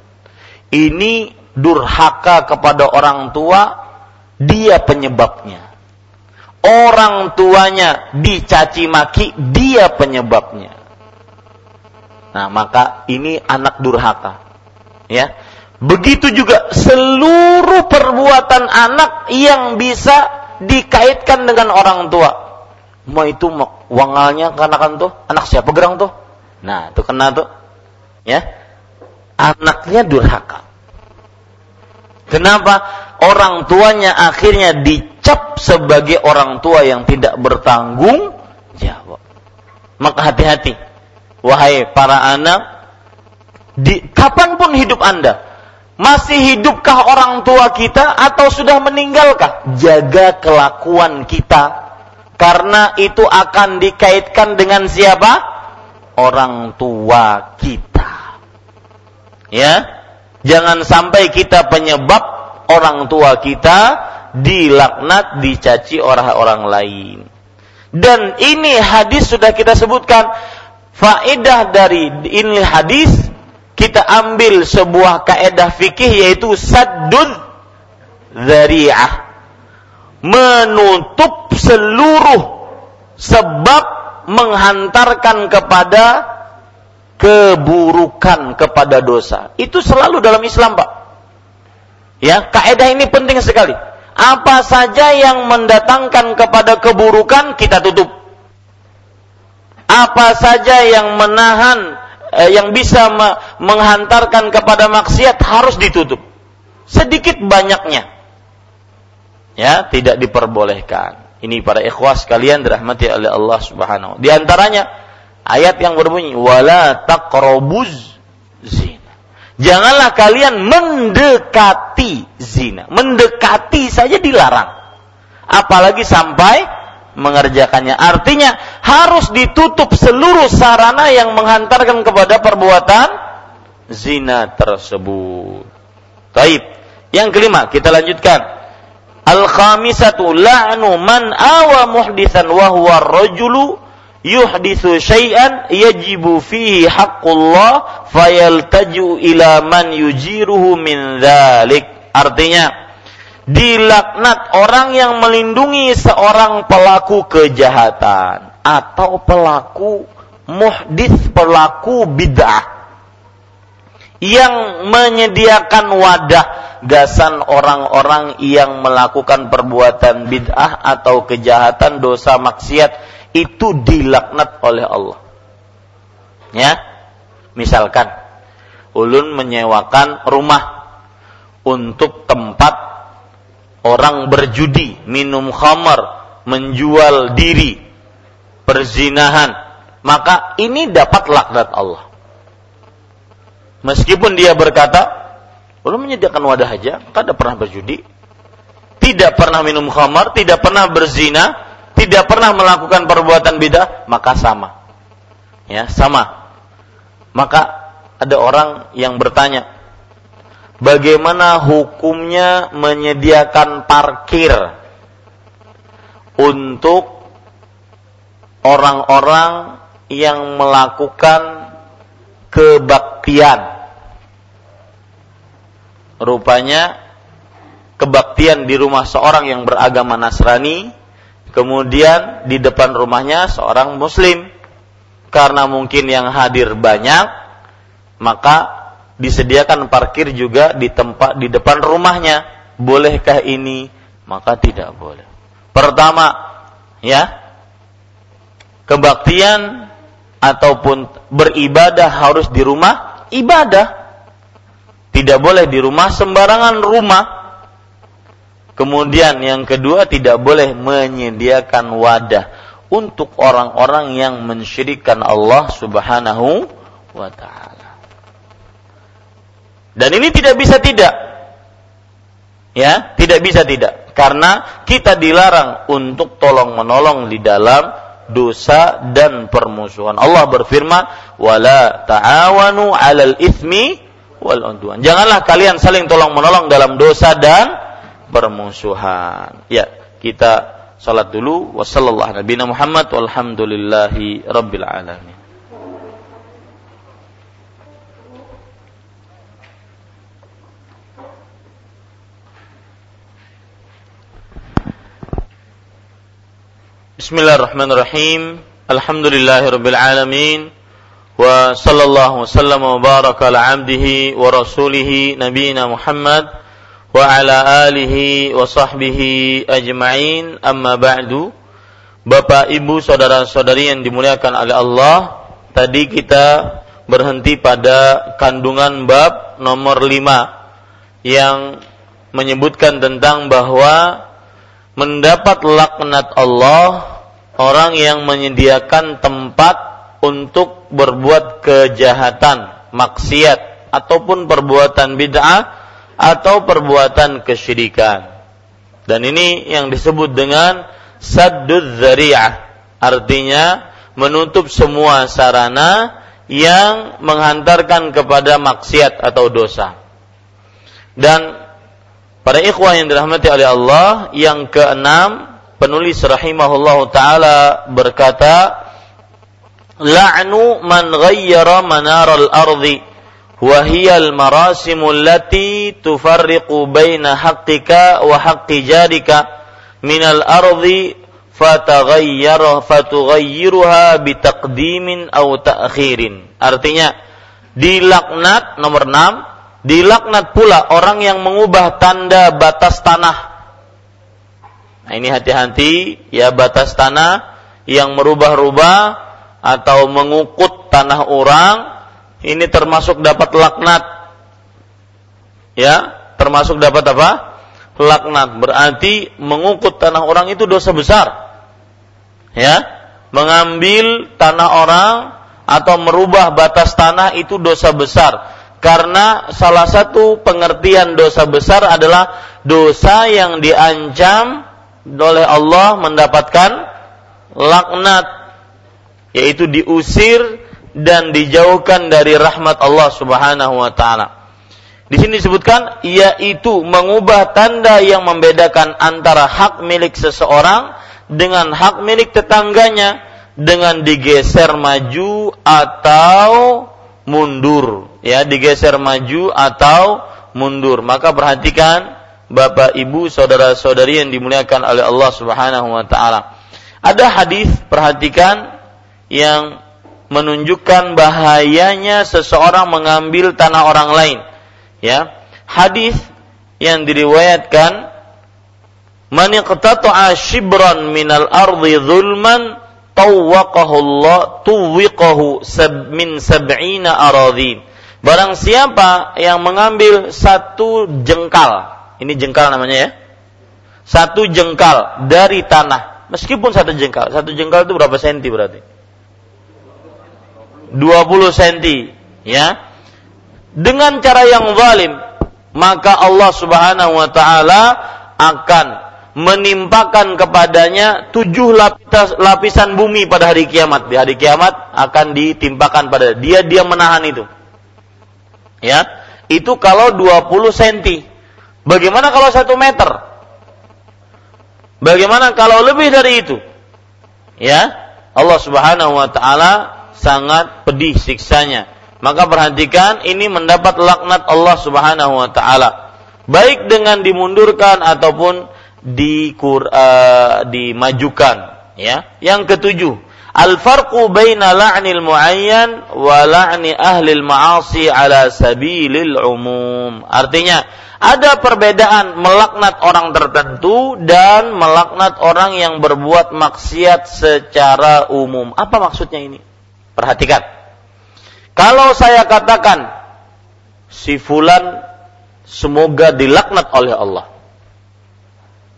Ini durhaka kepada orang tua, dia penyebabnya. Orang tuanya dicaci maki, dia penyebabnya. Nah, maka ini anak durhaka. Ya. Begitu juga seluruh perbuatan anak yang bisa dikaitkan dengan orang tua. Mau itu wangalnya kan tuh, anak siapa gerang tuh? Nah, itu kena tuh. Ya. Anaknya durhaka. Kenapa? Orang tuanya akhirnya dicap sebagai orang tua yang tidak bertanggung jawab. Maka hati-hati wahai para anak, di kapan pun hidup Anda, masih hidupkah orang tua kita atau sudah meninggalkah? Jaga kelakuan kita. Karena itu akan dikaitkan dengan siapa? Orang tua kita. Ya. Jangan sampai kita penyebab orang tua kita dilaknat, dicaci orang-orang lain. Dan ini hadis sudah kita sebutkan faedah dari ini hadis kita ambil sebuah kaedah fikih yaitu saddud dzari'ah menutup seluruh sebab menghantarkan kepada keburukan kepada dosa. Itu selalu dalam Islam Pak. Ya kaedah ini penting sekali. Apa saja yang mendatangkan kepada keburukan kita tutup. Apa saja yang menahan eh, yang bisa me menghantarkan kepada maksiat harus ditutup. Sedikit banyaknya ya tidak diperbolehkan ini para ikhwas kalian dirahmati oleh Allah Subhanahu di antaranya ayat yang berbunyi wala taqrabuz zina janganlah kalian mendekati zina mendekati saja dilarang apalagi sampai mengerjakannya. Artinya harus ditutup seluruh sarana yang menghantarkan kepada perbuatan zina tersebut. Taib. Yang kelima, kita lanjutkan. Al-khamisatu la'nu man awa muhdisan wa huwa rajulu yuhdithu syai'an yajibu fihi haqqullah fayaltaju ila man yujiruhu min dhalik. Artinya, dilaknat orang yang melindungi seorang pelaku kejahatan atau pelaku muhdis pelaku bid'ah yang menyediakan wadah gasan orang-orang yang melakukan perbuatan bid'ah atau kejahatan dosa maksiat itu dilaknat oleh Allah. Ya. Misalkan ulun menyewakan rumah untuk tempat orang berjudi, minum khamar, menjual diri, perzinahan, maka ini dapat laknat Allah. Meskipun dia berkata, belum menyediakan wadah aja, tidak pernah berjudi, tidak pernah minum khamar, tidak pernah berzina, tidak pernah melakukan perbuatan bidah, maka sama. Ya, sama. Maka ada orang yang bertanya, bagaimana hukumnya menyediakan parkir untuk orang-orang yang melakukan kebaktian. Rupanya kebaktian di rumah seorang yang beragama Nasrani, kemudian di depan rumahnya seorang muslim. Karena mungkin yang hadir banyak, maka disediakan parkir juga di tempat di depan rumahnya. Bolehkah ini? Maka tidak boleh. Pertama, ya, kebaktian ataupun beribadah harus di rumah ibadah. Tidak boleh di rumah sembarangan rumah. Kemudian yang kedua tidak boleh menyediakan wadah untuk orang-orang yang mensyirikan Allah Subhanahu wa taala. Dan ini tidak bisa tidak. Ya, tidak bisa tidak. Karena kita dilarang untuk tolong menolong di dalam dosa dan permusuhan. Allah berfirman, "Wala ta'awanu 'alal itsmi wal udwan." Janganlah kalian saling tolong-menolong dalam dosa dan permusuhan. Ya, kita salat dulu. Wassallallahu nabiyana Muhammad walhamdulillahi rabbil alamin. Bismillahirrahmanirrahim. Alhamdulillahirabbil alamin. Baraka ala abdihi wa rasulih nabiyina Muhammad wa ala alihi wa sahbihi ajma'in. Amma ba'du. Bapak, Ibu, saudara-saudari yang dimuliakan oleh Allah, tadi kita berhenti pada kandungan bab nomor 5 yang menyebutkan tentang bahwa mendapat laknat Allah orang yang menyediakan tempat untuk berbuat kejahatan, maksiat ataupun perbuatan bid'ah atau perbuatan kesyirikan. Dan ini yang disebut dengan saddud dzari'ah. Artinya menutup semua sarana yang menghantarkan kepada maksiat atau dosa. Dan para ikhwah yang dirahmati oleh Allah, yang keenam penulis rahimahullah taala berkata la'nu man ghayyara manaral ardi wa hiya al marasim allati tufarriqu baina haqqika wa haqqi jarika min al ardi fataghayyara fatughayyiruha bitaqdimin aw ta'khirin. Artinya dilaknat nomor 6 dilaknat pula orang yang mengubah tanda batas tanah. Nah, ini hati-hati ya batas tanah yang merubah-rubah atau mengukut tanah orang ini termasuk dapat laknat. Ya, termasuk dapat apa? Laknat. Berarti mengukut tanah orang itu dosa besar. Ya, mengambil tanah orang atau merubah batas tanah itu dosa besar. Karena salah satu pengertian dosa besar adalah dosa yang diancam oleh Allah mendapatkan laknat yaitu diusir dan dijauhkan dari rahmat Allah Subhanahu wa taala. Di sini disebutkan yaitu mengubah tanda yang membedakan antara hak milik seseorang dengan hak milik tetangganya dengan digeser maju atau mundur ya digeser maju atau mundur maka perhatikan Bapak, Ibu, saudara-saudari yang dimuliakan oleh Allah Subhanahu wa taala. Ada hadis perhatikan yang menunjukkan bahayanya seseorang mengambil tanah orang lain. Ya. Hadis yang diriwayatkan Man iqtata'a shibran minal ardi zulman tawwaqahu Allah tuwiqahu sab min sab'ina aradhin. Barang siapa yang mengambil satu jengkal ini jengkal namanya ya. Satu jengkal dari tanah. Meskipun satu jengkal. Satu jengkal itu berapa senti berarti? 20 senti. Ya. Dengan cara yang zalim. Maka Allah subhanahu wa ta'ala akan menimpakan kepadanya tujuh lapis, lapisan bumi pada hari kiamat. Di hari kiamat akan ditimpakan pada dia. Dia menahan itu. Ya. Itu kalau 20 senti. Bagaimana kalau satu meter? Bagaimana kalau lebih dari itu? Ya, Allah Subhanahu wa taala sangat pedih siksanya. Maka perhatikan ini mendapat laknat Allah Subhanahu wa taala. Baik dengan dimundurkan ataupun di uh, dimajukan, ya. Yang ketujuh, al-farqu baina la'nil muayyan wa la'ni ahli al-ma'asi ala sabilil umum. Artinya, ada perbedaan melaknat orang tertentu dan melaknat orang yang berbuat maksiat secara umum. Apa maksudnya ini? Perhatikan. Kalau saya katakan si fulan semoga dilaknat oleh Allah.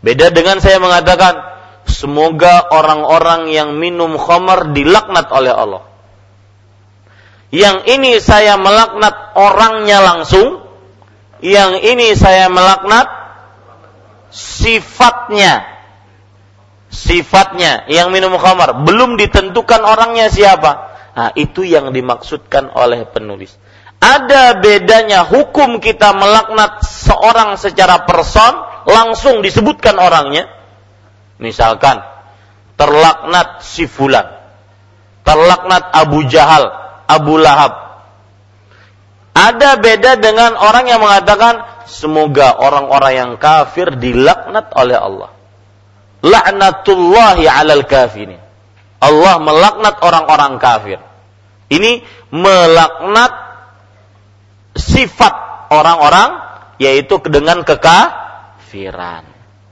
Beda dengan saya mengatakan semoga orang-orang yang minum khamar dilaknat oleh Allah. Yang ini saya melaknat orangnya langsung, yang ini saya melaknat sifatnya sifatnya yang minum khamar belum ditentukan orangnya siapa. Nah, itu yang dimaksudkan oleh penulis. Ada bedanya hukum kita melaknat seorang secara person langsung disebutkan orangnya. Misalkan terlaknat si fulan. Terlaknat Abu Jahal, Abu Lahab. Ada beda dengan orang yang mengatakan semoga orang-orang yang kafir dilaknat oleh Allah. Laknatullahi alal kafirin. Allah melaknat orang-orang kafir. Ini melaknat sifat orang-orang yaitu dengan kekafiran.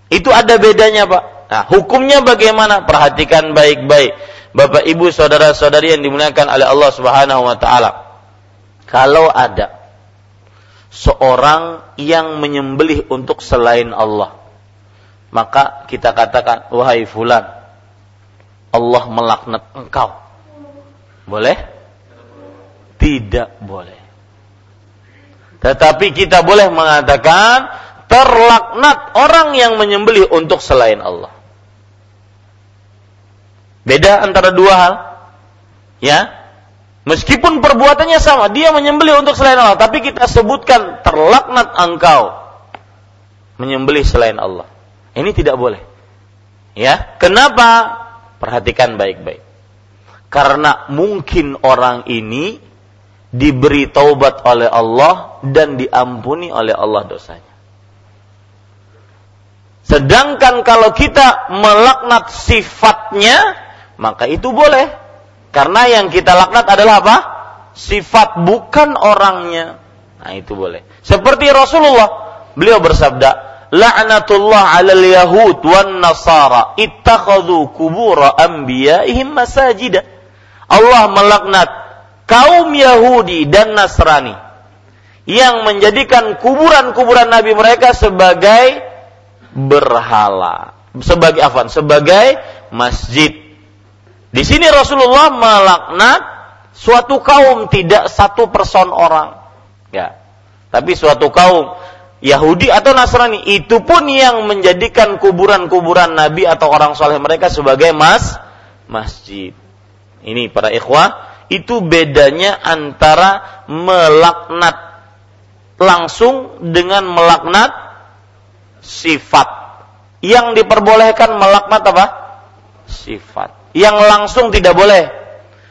Itu ada bedanya, Pak. Nah, hukumnya bagaimana? Perhatikan baik-baik. Bapak, Ibu, saudara-saudari yang dimuliakan oleh Allah Subhanahu wa taala. Kalau ada seorang yang menyembelih untuk selain Allah, maka kita katakan, "Wahai fulan, Allah melaknat engkau." Boleh? Tidak boleh. Tetapi kita boleh mengatakan terlaknat orang yang menyembelih untuk selain Allah. Beda antara dua hal. Ya. Meskipun perbuatannya sama, dia menyembelih untuk selain Allah, tapi kita sebutkan terlaknat engkau menyembelih selain Allah. Ini tidak boleh. Ya, kenapa? Perhatikan baik-baik. Karena mungkin orang ini diberi taubat oleh Allah dan diampuni oleh Allah dosanya. Sedangkan kalau kita melaknat sifatnya, maka itu boleh. Karena yang kita laknat adalah apa? Sifat bukan orangnya. Nah, itu boleh. Seperti Rasulullah, beliau bersabda, "La'natullah 'alal yahud wan nasara ittakhadhu kubura anbiya'ihim masajida." Allah melaknat kaum Yahudi dan Nasrani yang menjadikan kuburan-kuburan nabi mereka sebagai berhala, sebagai afan, sebagai masjid. Di sini Rasulullah melaknat suatu kaum tidak satu person orang. Ya. Tapi suatu kaum Yahudi atau Nasrani itu pun yang menjadikan kuburan-kuburan nabi atau orang soleh mereka sebagai mas masjid. Ini para ikhwah itu bedanya antara melaknat langsung dengan melaknat sifat. Yang diperbolehkan melaknat apa? Sifat. Yang langsung tidak boleh.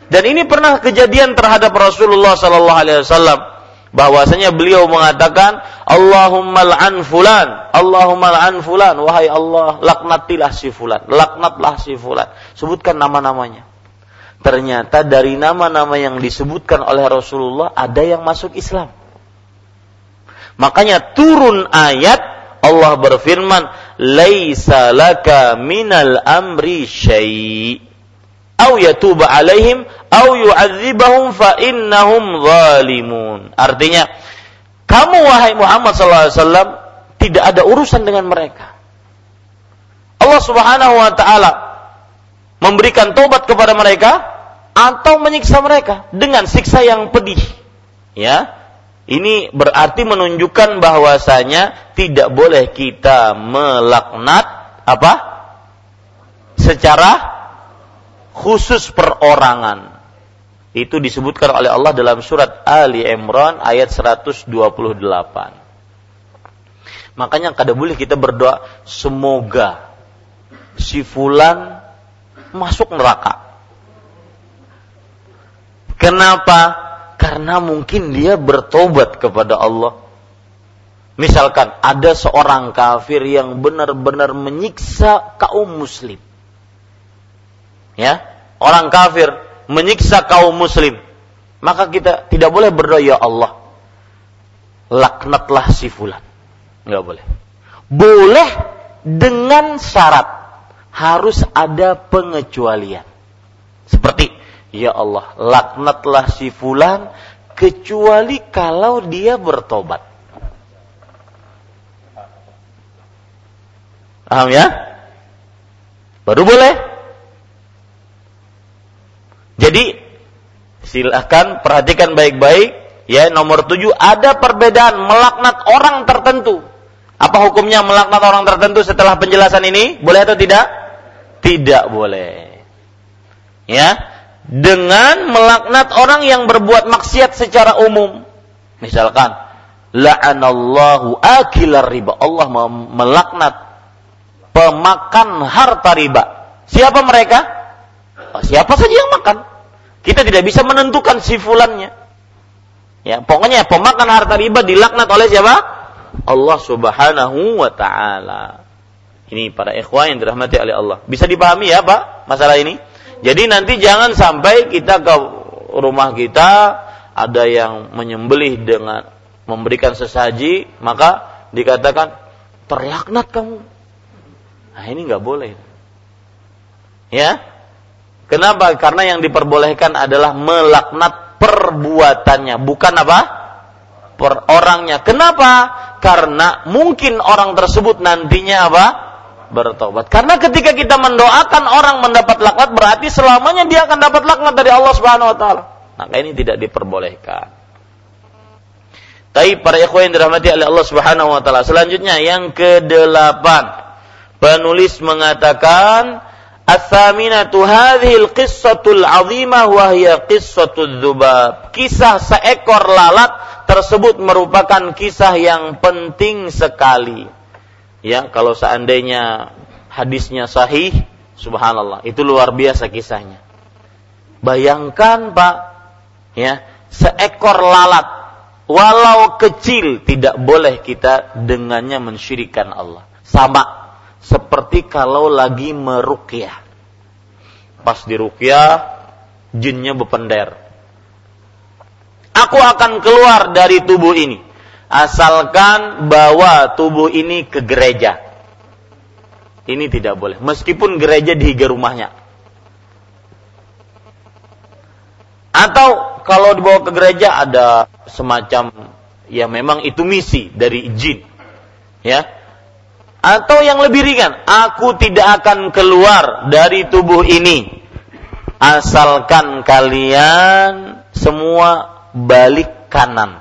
Dan ini pernah kejadian terhadap Rasulullah sallallahu alaihi wasallam bahwasanya beliau mengatakan Allahumma la'an fulan Allahumma la'an fulan. Wahai Allah laknatilah si fulan laknatlah si fulan. Sebutkan nama-namanya. Ternyata dari nama-nama yang disebutkan oleh Rasulullah ada yang masuk Islam. Makanya turun ayat Allah berfirman, "Laisa laka minal amri syai' au yatuba alaihim au yu'adzibahum fa innahum zalimun." Artinya, kamu wahai Muhammad sallallahu alaihi wasallam tidak ada urusan dengan mereka. Allah Subhanahu wa taala memberikan tobat kepada mereka atau menyiksa mereka dengan siksa yang pedih. Ya. Ini berarti menunjukkan bahwasanya tidak boleh kita melaknat apa? secara khusus perorangan. Itu disebutkan oleh Allah dalam surat Ali Imran ayat 128. Makanya kada boleh kita berdoa semoga si fulan masuk neraka. Kenapa? Karena mungkin dia bertobat kepada Allah. Misalkan ada seorang kafir yang benar-benar menyiksa kaum muslim. Ya, orang kafir menyiksa kaum muslim. Maka kita tidak boleh berdoa ya Allah. Laknatlah si fulan. Enggak boleh. Boleh dengan syarat harus ada pengecualian. Seperti Ya Allah, laknatlah si fulan kecuali kalau dia bertobat. Paham ya? Baru boleh. Jadi silahkan perhatikan baik-baik ya nomor tujuh ada perbedaan melaknat orang tertentu. Apa hukumnya melaknat orang tertentu setelah penjelasan ini? Boleh atau tidak? Tidak boleh. Ya, dengan melaknat orang yang berbuat maksiat secara umum. Misalkan, la'anallahu akilar riba. Allah melaknat pemakan harta riba. Siapa mereka? Oh, siapa saja yang makan. Kita tidak bisa menentukan si fulannya. Ya, pokoknya pemakan harta riba dilaknat oleh siapa? Allah Subhanahu wa taala. Ini para ikhwan yang dirahmati oleh Allah. Bisa dipahami ya, Pak, masalah ini? Jadi nanti jangan sampai kita ke rumah kita ada yang menyembelih dengan memberikan sesaji, maka dikatakan terlaknat kamu. Nah, ini nggak boleh. Ya. Kenapa? Karena yang diperbolehkan adalah melaknat perbuatannya, bukan apa? Per orangnya. Kenapa? Karena mungkin orang tersebut nantinya apa? bertobat. Karena ketika kita mendoakan orang mendapat laknat berarti selamanya dia akan dapat laknat dari Allah Subhanahu wa taala. Maka ini tidak diperbolehkan. Tapi para ikhwan yang dirahmati oleh Allah Subhanahu wa taala. Selanjutnya yang kedelapan. Penulis mengatakan Hadhil qissatul azimah qissatul dzubab. Kisah seekor lalat tersebut merupakan kisah yang penting sekali. Ya kalau seandainya hadisnya sahih subhanallah itu luar biasa kisahnya. Bayangkan Pak ya seekor lalat walau kecil tidak boleh kita dengannya mensyirikan Allah. Sama seperti kalau lagi meruqyah pas diruqyah jinnya berpender aku akan keluar dari tubuh ini asalkan bawa tubuh ini ke gereja. Ini tidak boleh, meskipun gereja di rumahnya. Atau kalau dibawa ke gereja ada semacam ya memang itu misi dari jin. Ya. Atau yang lebih ringan, aku tidak akan keluar dari tubuh ini asalkan kalian semua balik kanan.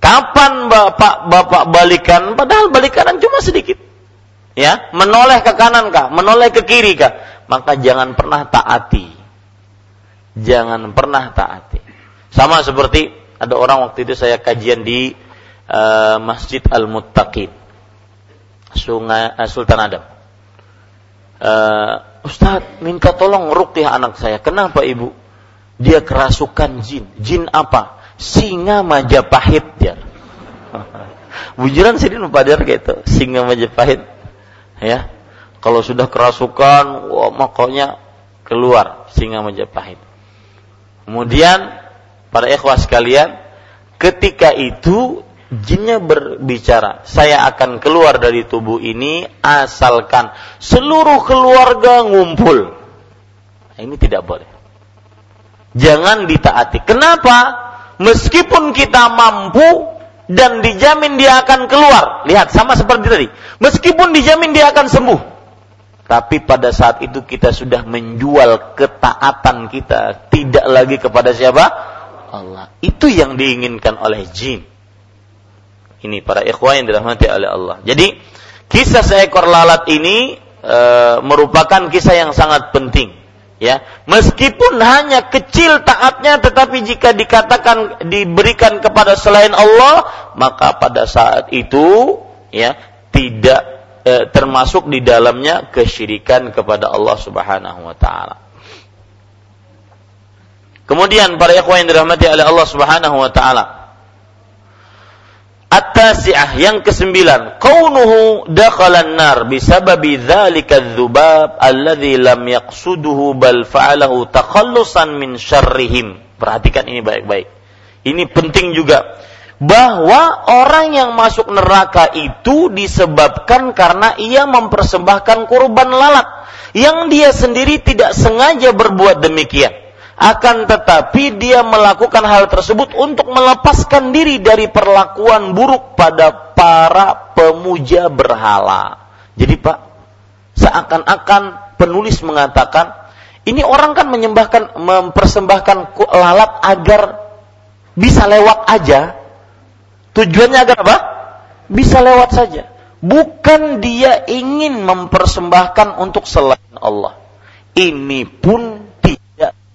Kapan bapak-bapak balikan? Padahal balikan cuma sedikit. Ya, menoleh ke kanan kah? Menoleh ke kiri kah? Maka jangan pernah taati. Jangan pernah taati. Sama seperti ada orang waktu itu saya kajian di uh, Masjid Al-Muttaqin. Sungai uh, Sultan Adam. Uh, Ustadz, minta tolong rukyah anak saya. Kenapa ibu? Dia kerasukan jin. Jin apa? singa Majapahit ya. Bujuran sini padar gitu, singa Majapahit. Ya. Kalau sudah kerasukan, wah makanya keluar singa Majapahit. Kemudian para ikhwas sekalian, ketika itu jinnya berbicara, saya akan keluar dari tubuh ini asalkan seluruh keluarga ngumpul. Nah, ini tidak boleh. Jangan ditaati. Kenapa? meskipun kita mampu dan dijamin dia akan keluar. Lihat sama seperti tadi. Meskipun dijamin dia akan sembuh. Tapi pada saat itu kita sudah menjual ketaatan kita tidak lagi kepada siapa? Allah. Itu yang diinginkan oleh jin. Ini para ikhwan yang dirahmati oleh Allah. Jadi kisah seekor lalat ini e, merupakan kisah yang sangat penting ya meskipun hanya kecil taatnya tetapi jika dikatakan diberikan kepada selain Allah maka pada saat itu ya tidak eh, termasuk di dalamnya kesyirikan kepada Allah Subhanahu wa taala kemudian para ikhwan yang dirahmati oleh Allah Subhanahu wa taala At-tasi'ah yang kesembilan, kaunuhu dakhalan nar bisababi dzalika dzubab alladzi lam yaqsuduhu bal fa'alahu takhallusan min syarrihim. Perhatikan ini baik-baik. Ini penting juga bahwa orang yang masuk neraka itu disebabkan karena ia mempersembahkan kurban lalat yang dia sendiri tidak sengaja berbuat demikian akan tetapi dia melakukan hal tersebut untuk melepaskan diri dari perlakuan buruk pada para pemuja berhala. Jadi Pak, seakan-akan penulis mengatakan, ini orang kan menyembahkan, mempersembahkan lalat agar bisa lewat aja. Tujuannya agar apa? Bisa lewat saja. bukan dia ingin mempersembahkan untuk selain Allah. Ini pun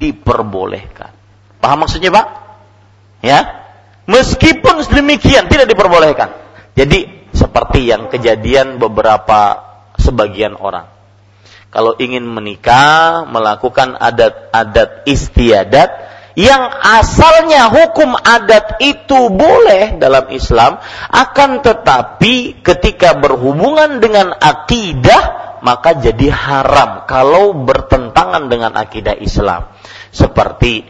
diperbolehkan. Paham maksudnya, Pak? Ya. Meskipun demikian tidak diperbolehkan. Jadi seperti yang kejadian beberapa sebagian orang. Kalau ingin menikah, melakukan adat-adat istiadat, yang asalnya hukum adat itu boleh dalam Islam, akan tetapi ketika berhubungan dengan akidah maka jadi haram kalau bertentangan dengan akidah Islam. Seperti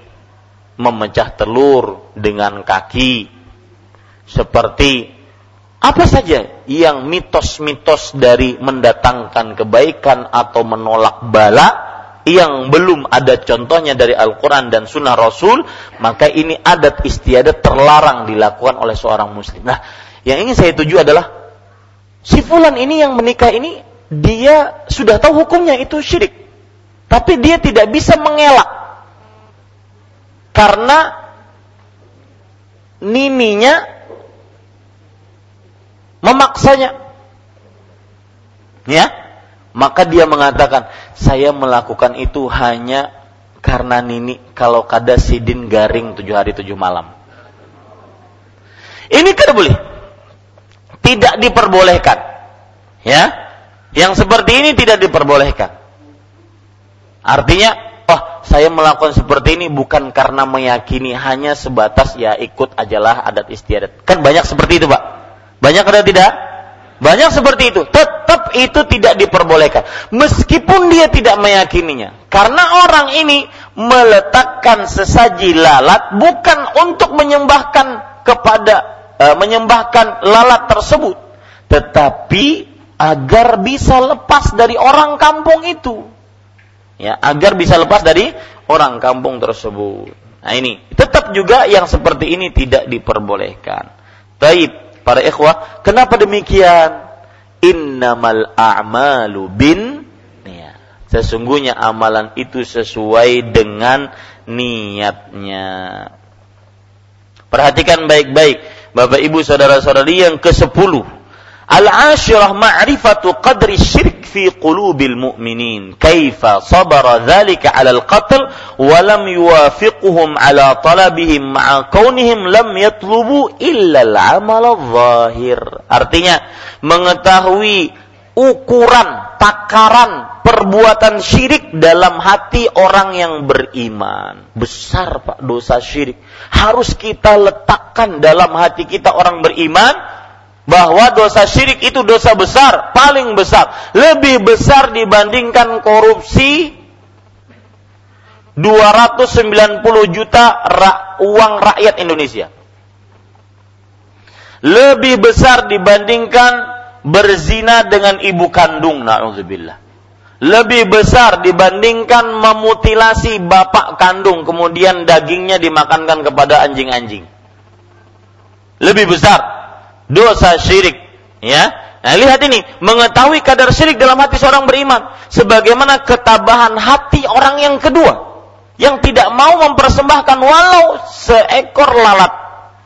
memecah telur dengan kaki, seperti apa saja yang mitos-mitos dari mendatangkan kebaikan atau menolak bala yang belum ada contohnya dari Al-Quran dan Sunnah Rasul, maka ini adat istiadat terlarang dilakukan oleh seorang Muslim. Nah, yang ingin saya tuju adalah si Fulan ini yang menikah ini dia sudah tahu hukumnya itu syirik, tapi dia tidak bisa mengelak karena nininya memaksanya. Ya, maka dia mengatakan, saya melakukan itu hanya karena nini kalau kada sidin garing tujuh hari tujuh malam. Ini kada boleh. Tidak diperbolehkan. Ya. Yang seperti ini tidak diperbolehkan. Artinya, oh saya melakukan seperti ini bukan karena meyakini hanya sebatas ya ikut ajalah adat istiadat. Kan banyak seperti itu, Pak. Banyak ada tidak? Banyak seperti itu. Tetap itu tidak diperbolehkan. Meskipun dia tidak meyakininya. Karena orang ini meletakkan sesaji lalat bukan untuk menyembahkan kepada e, menyembahkan lalat tersebut, tetapi agar bisa lepas dari orang kampung itu. Ya, agar bisa lepas dari orang kampung tersebut. Nah ini tetap juga yang seperti ini tidak diperbolehkan. Baik, para ikhwah, kenapa demikian? Innamal a'malu bin niat. Sesungguhnya amalan itu sesuai dengan niatnya. Perhatikan baik-baik, Bapak Ibu saudara-saudari yang ke-10 Al-ashirah ma'rifatu qadri syirk fi qulubil mu'minin. Kaifa sabara dhalika 'ala al-qatl wa lam yuwafiquhum 'ala talabihim ma'a kaunihim lam yatlubu illa al-'amal adh-dhahir. Artinya mengetahui ukuran, takaran perbuatan syirik dalam hati orang yang beriman. Besar Pak dosa syirik. Harus kita letakkan dalam hati kita orang beriman bahwa dosa syirik itu dosa besar, paling besar, lebih besar dibandingkan korupsi 290 juta ra uang rakyat Indonesia. Lebih besar dibandingkan berzina dengan ibu kandung, na'udzubillah. Lebih besar dibandingkan memutilasi bapak kandung, kemudian dagingnya dimakankan kepada anjing-anjing. Lebih besar dosa syirik. Ya, Nah, lihat ini, mengetahui kadar syirik dalam hati seorang beriman, sebagaimana ketabahan hati orang yang kedua, yang tidak mau mempersembahkan walau seekor lalat,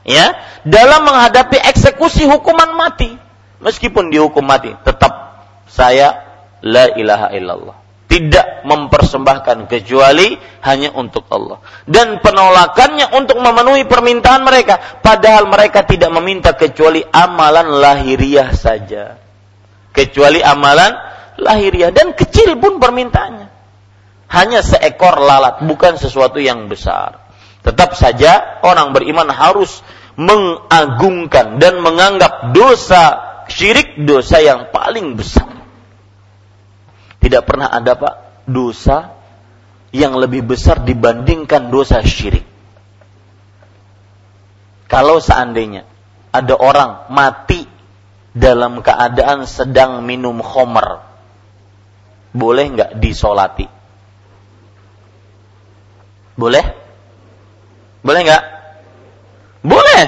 ya, dalam menghadapi eksekusi hukuman mati, meskipun dihukum mati, tetap saya la ilaha illallah tidak mempersembahkan kecuali hanya untuk Allah. Dan penolakannya untuk memenuhi permintaan mereka. Padahal mereka tidak meminta kecuali amalan lahiriah saja. Kecuali amalan lahiriah. Dan kecil pun permintaannya. Hanya seekor lalat bukan sesuatu yang besar. Tetap saja orang beriman harus mengagungkan dan menganggap dosa syirik dosa yang paling besar tidak pernah ada Pak dosa yang lebih besar dibandingkan dosa syirik. Kalau seandainya ada orang mati dalam keadaan sedang minum khomer, boleh nggak disolati? Boleh? Boleh nggak? Boleh.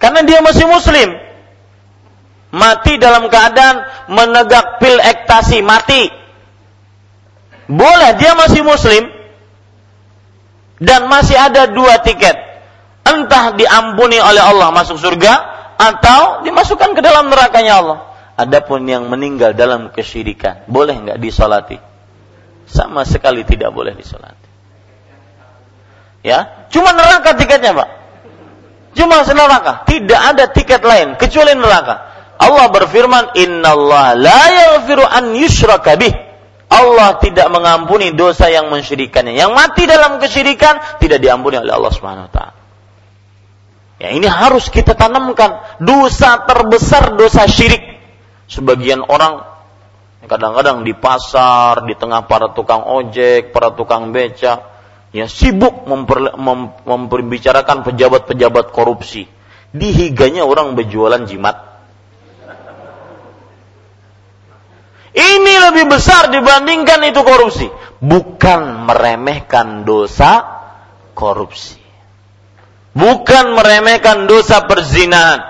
Karena dia masih muslim. Mati dalam keadaan menegak pil ektasi, mati boleh dia masih muslim dan masih ada dua tiket. Entah diampuni oleh Allah masuk surga atau dimasukkan ke dalam nerakanya Allah. Adapun yang meninggal dalam kesyirikan, boleh nggak disolati? Sama sekali tidak boleh disolati. Ya, cuma neraka tiketnya pak. Cuma neraka, tidak ada tiket lain kecuali neraka. Allah berfirman, Inna Allah la yaghfiru an yushraka bih. Allah tidak mengampuni dosa yang mensyirikannya. Yang mati dalam kesyirikan tidak diampuni oleh Allah Subhanahu wa taala. Ya, ini harus kita tanamkan. Dosa terbesar dosa syirik sebagian orang kadang-kadang di pasar, di tengah para tukang ojek, para tukang beca, ya sibuk memper, mem, memperbicarakan pejabat-pejabat korupsi. Dihiganya orang berjualan jimat. Ini lebih besar dibandingkan itu korupsi. Bukan meremehkan dosa korupsi. Bukan meremehkan dosa perzinahan.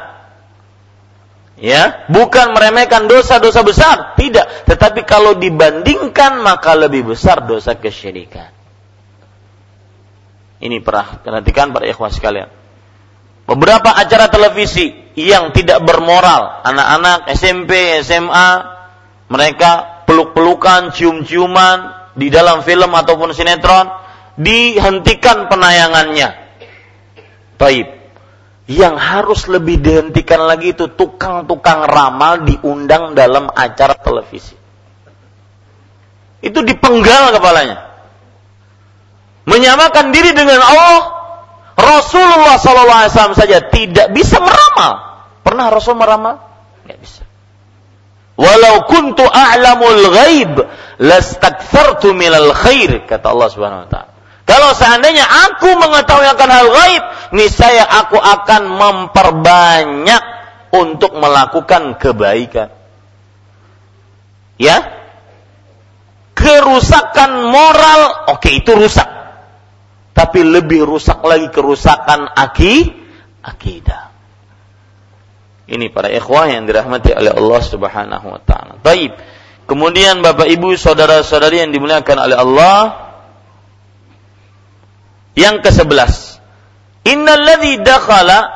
Ya? Bukan meremehkan dosa-dosa besar. Tidak. Tetapi kalau dibandingkan maka lebih besar dosa kesyirikan. Ini perhatikan para ikhwah sekalian. Beberapa acara televisi yang tidak bermoral. Anak-anak SMP SMA mereka peluk-pelukan cium-ciuman di dalam film ataupun sinetron dihentikan penayangannya Taib yang harus lebih dihentikan lagi itu tukang-tukang ramal diundang dalam acara televisi. Itu dipenggal kepalanya. Menyamakan diri dengan Allah, Rasulullah SAW saja tidak bisa meramal. Pernah Rasul meramal? Tidak bisa. Walau kuntu a'lamul ghaib lastakthartu minal khair kata Allah Subhanahu wa taala. Kalau seandainya aku mengetahui akan hal gaib, niscaya aku akan memperbanyak untuk melakukan kebaikan. Ya? Kerusakan moral, oke itu rusak. Tapi lebih rusak lagi kerusakan aki, akidah. Ini para ikhwah yang dirahmati oleh Allah Subhanahu wa taala. Baik. Kemudian Bapak Ibu, saudara-saudari yang dimuliakan oleh Allah, yang ke-11. Innalladzi dakhala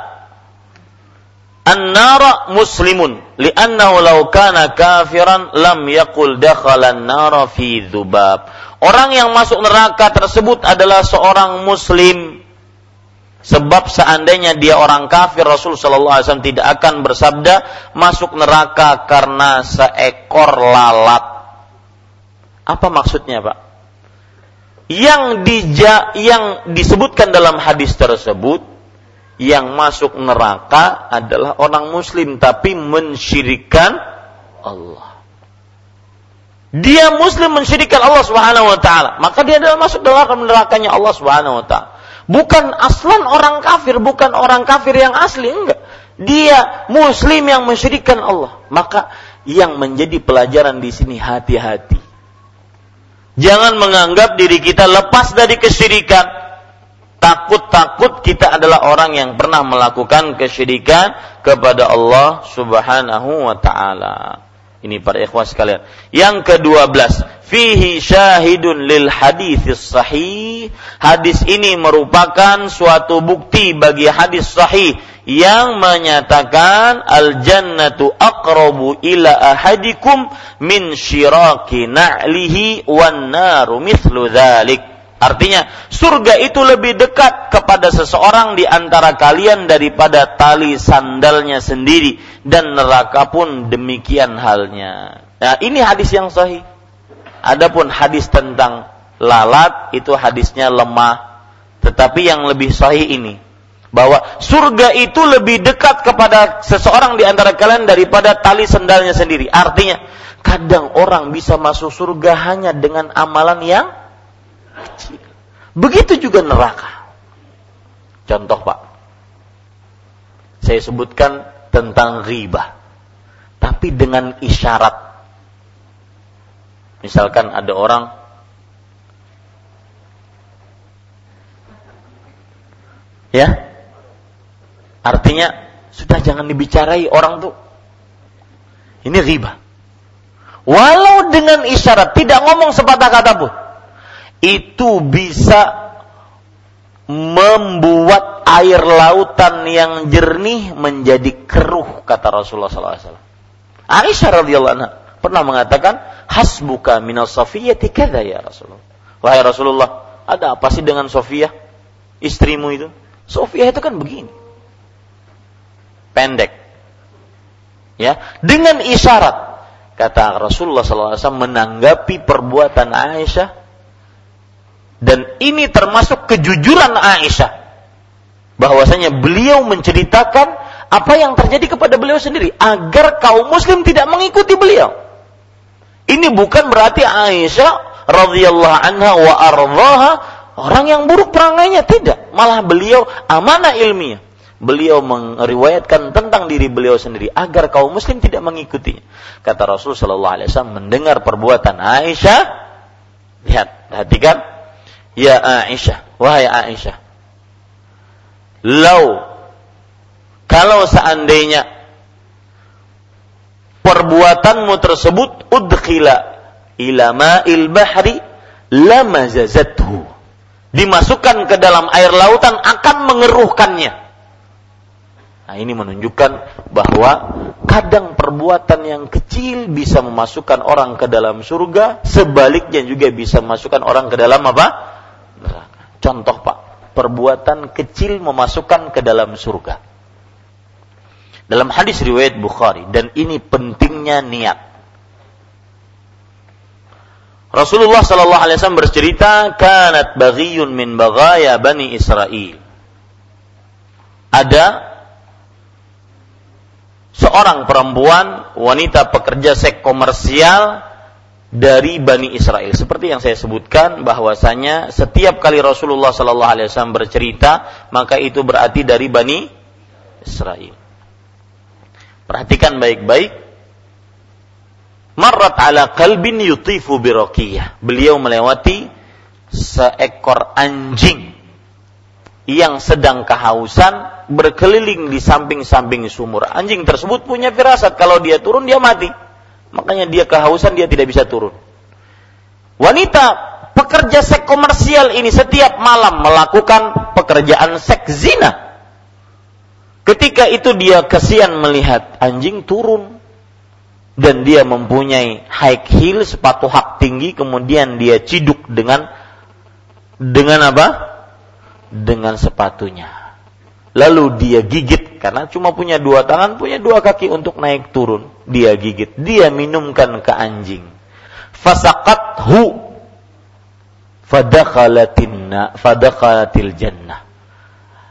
an-nara muslimun li'annahu law kana kafiran lam yaqul dakhala an-nara fi dzubab. Orang yang masuk neraka tersebut adalah seorang muslim sebab seandainya dia orang kafir Rasul sallallahu alaihi wasallam tidak akan bersabda masuk neraka karena seekor lalat. Apa maksudnya, Pak? yang dija, yang disebutkan dalam hadis tersebut yang masuk neraka adalah orang muslim tapi mensyirikan Allah. Dia muslim mensyirikan Allah Subhanahu wa taala, maka dia adalah masuk dalam nerakanya Allah Subhanahu wa taala. Bukan aslan orang kafir, bukan orang kafir yang asli, enggak. Dia muslim yang mensyirikan Allah. Maka yang menjadi pelajaran di sini hati-hati Jangan menganggap diri kita lepas dari kesyirikan. Takut-takut kita adalah orang yang pernah melakukan kesyirikan kepada Allah Subhanahu wa taala. Ini para ikhwah sekalian. Yang kedua belas, fihi syahidun lil hadis sahih. Hadis ini merupakan suatu bukti bagi hadis sahih yang menyatakan al jannatu aqrabu ila ahadikum min syiraki na'lihi wan naru mithlu dzalik. Artinya, surga itu lebih dekat kepada seseorang di antara kalian daripada tali sandalnya sendiri dan neraka pun demikian halnya. Nah, ini hadis yang sahih. Adapun hadis tentang lalat itu hadisnya lemah. Tetapi yang lebih sahih ini bahwa surga itu lebih dekat kepada seseorang di antara kalian daripada tali sendalnya sendiri. Artinya, kadang orang bisa masuk surga hanya dengan amalan yang. Begitu juga neraka. Contoh Pak, saya sebutkan tentang riba, tapi dengan isyarat. Misalkan ada orang ya Artinya sudah jangan dibicarai orang tuh. Ini riba. Walau dengan isyarat, tidak ngomong sepatah kata pun. Itu bisa membuat air lautan yang jernih menjadi keruh, kata Rasulullah SAW. Aisyah radhiyallahu anha pernah mengatakan, "Hasbuka minas Safiyati kadza ya Rasulullah." Wahai Rasulullah, ada apa sih dengan Sofia? Istrimu itu? Sofia itu kan begini. Pendek. Ya, dengan isyarat kata Rasulullah SAW menanggapi perbuatan Aisyah dan ini termasuk kejujuran Aisyah bahwasanya beliau menceritakan apa yang terjadi kepada beliau sendiri agar kaum muslim tidak mengikuti beliau. Ini bukan berarti Aisyah radhiyallahu anha wa ardhaha orang yang buruk perangainya tidak, malah beliau amanah ilmiah. Beliau meriwayatkan tentang diri beliau sendiri agar kaum muslim tidak mengikutinya. Kata Rasul sallallahu alaihi mendengar perbuatan Aisyah, lihat, perhatikan, ya Aisyah, wahai Aisyah, lau kalau seandainya perbuatanmu tersebut udkhila ila ma'il bahri lamazazathu dimasukkan ke dalam air lautan akan mengeruhkannya. Nah ini menunjukkan bahwa kadang perbuatan yang kecil bisa memasukkan orang ke dalam surga sebaliknya juga bisa memasukkan orang ke dalam apa contoh Pak perbuatan kecil memasukkan ke dalam surga dalam hadis riwayat Bukhari dan ini pentingnya niat. Rasulullah sallallahu alaihi wasallam bercerita, "Kanat baghiyun min baghaya Bani Israel." Ada seorang perempuan wanita pekerja seks komersial dari Bani Israel. Seperti yang saya sebutkan bahwasanya setiap kali Rasulullah sallallahu alaihi wasallam bercerita, maka itu berarti dari Bani Israel. Perhatikan baik-baik. Marrat ala kalbin yutifu birokiyah. Beliau melewati seekor anjing yang sedang kehausan berkeliling di samping-samping sumur. Anjing tersebut punya firasat kalau dia turun dia mati. Makanya dia kehausan dia tidak bisa turun. Wanita pekerja seks komersial ini setiap malam melakukan pekerjaan seks zina Ketika itu dia kesian melihat anjing turun dan dia mempunyai high heel sepatu hak tinggi kemudian dia ciduk dengan dengan apa? Dengan sepatunya. Lalu dia gigit karena cuma punya dua tangan, punya dua kaki untuk naik turun. Dia gigit, dia minumkan ke anjing. Fasaqathu fadakhalatinna fadakhalatil jannah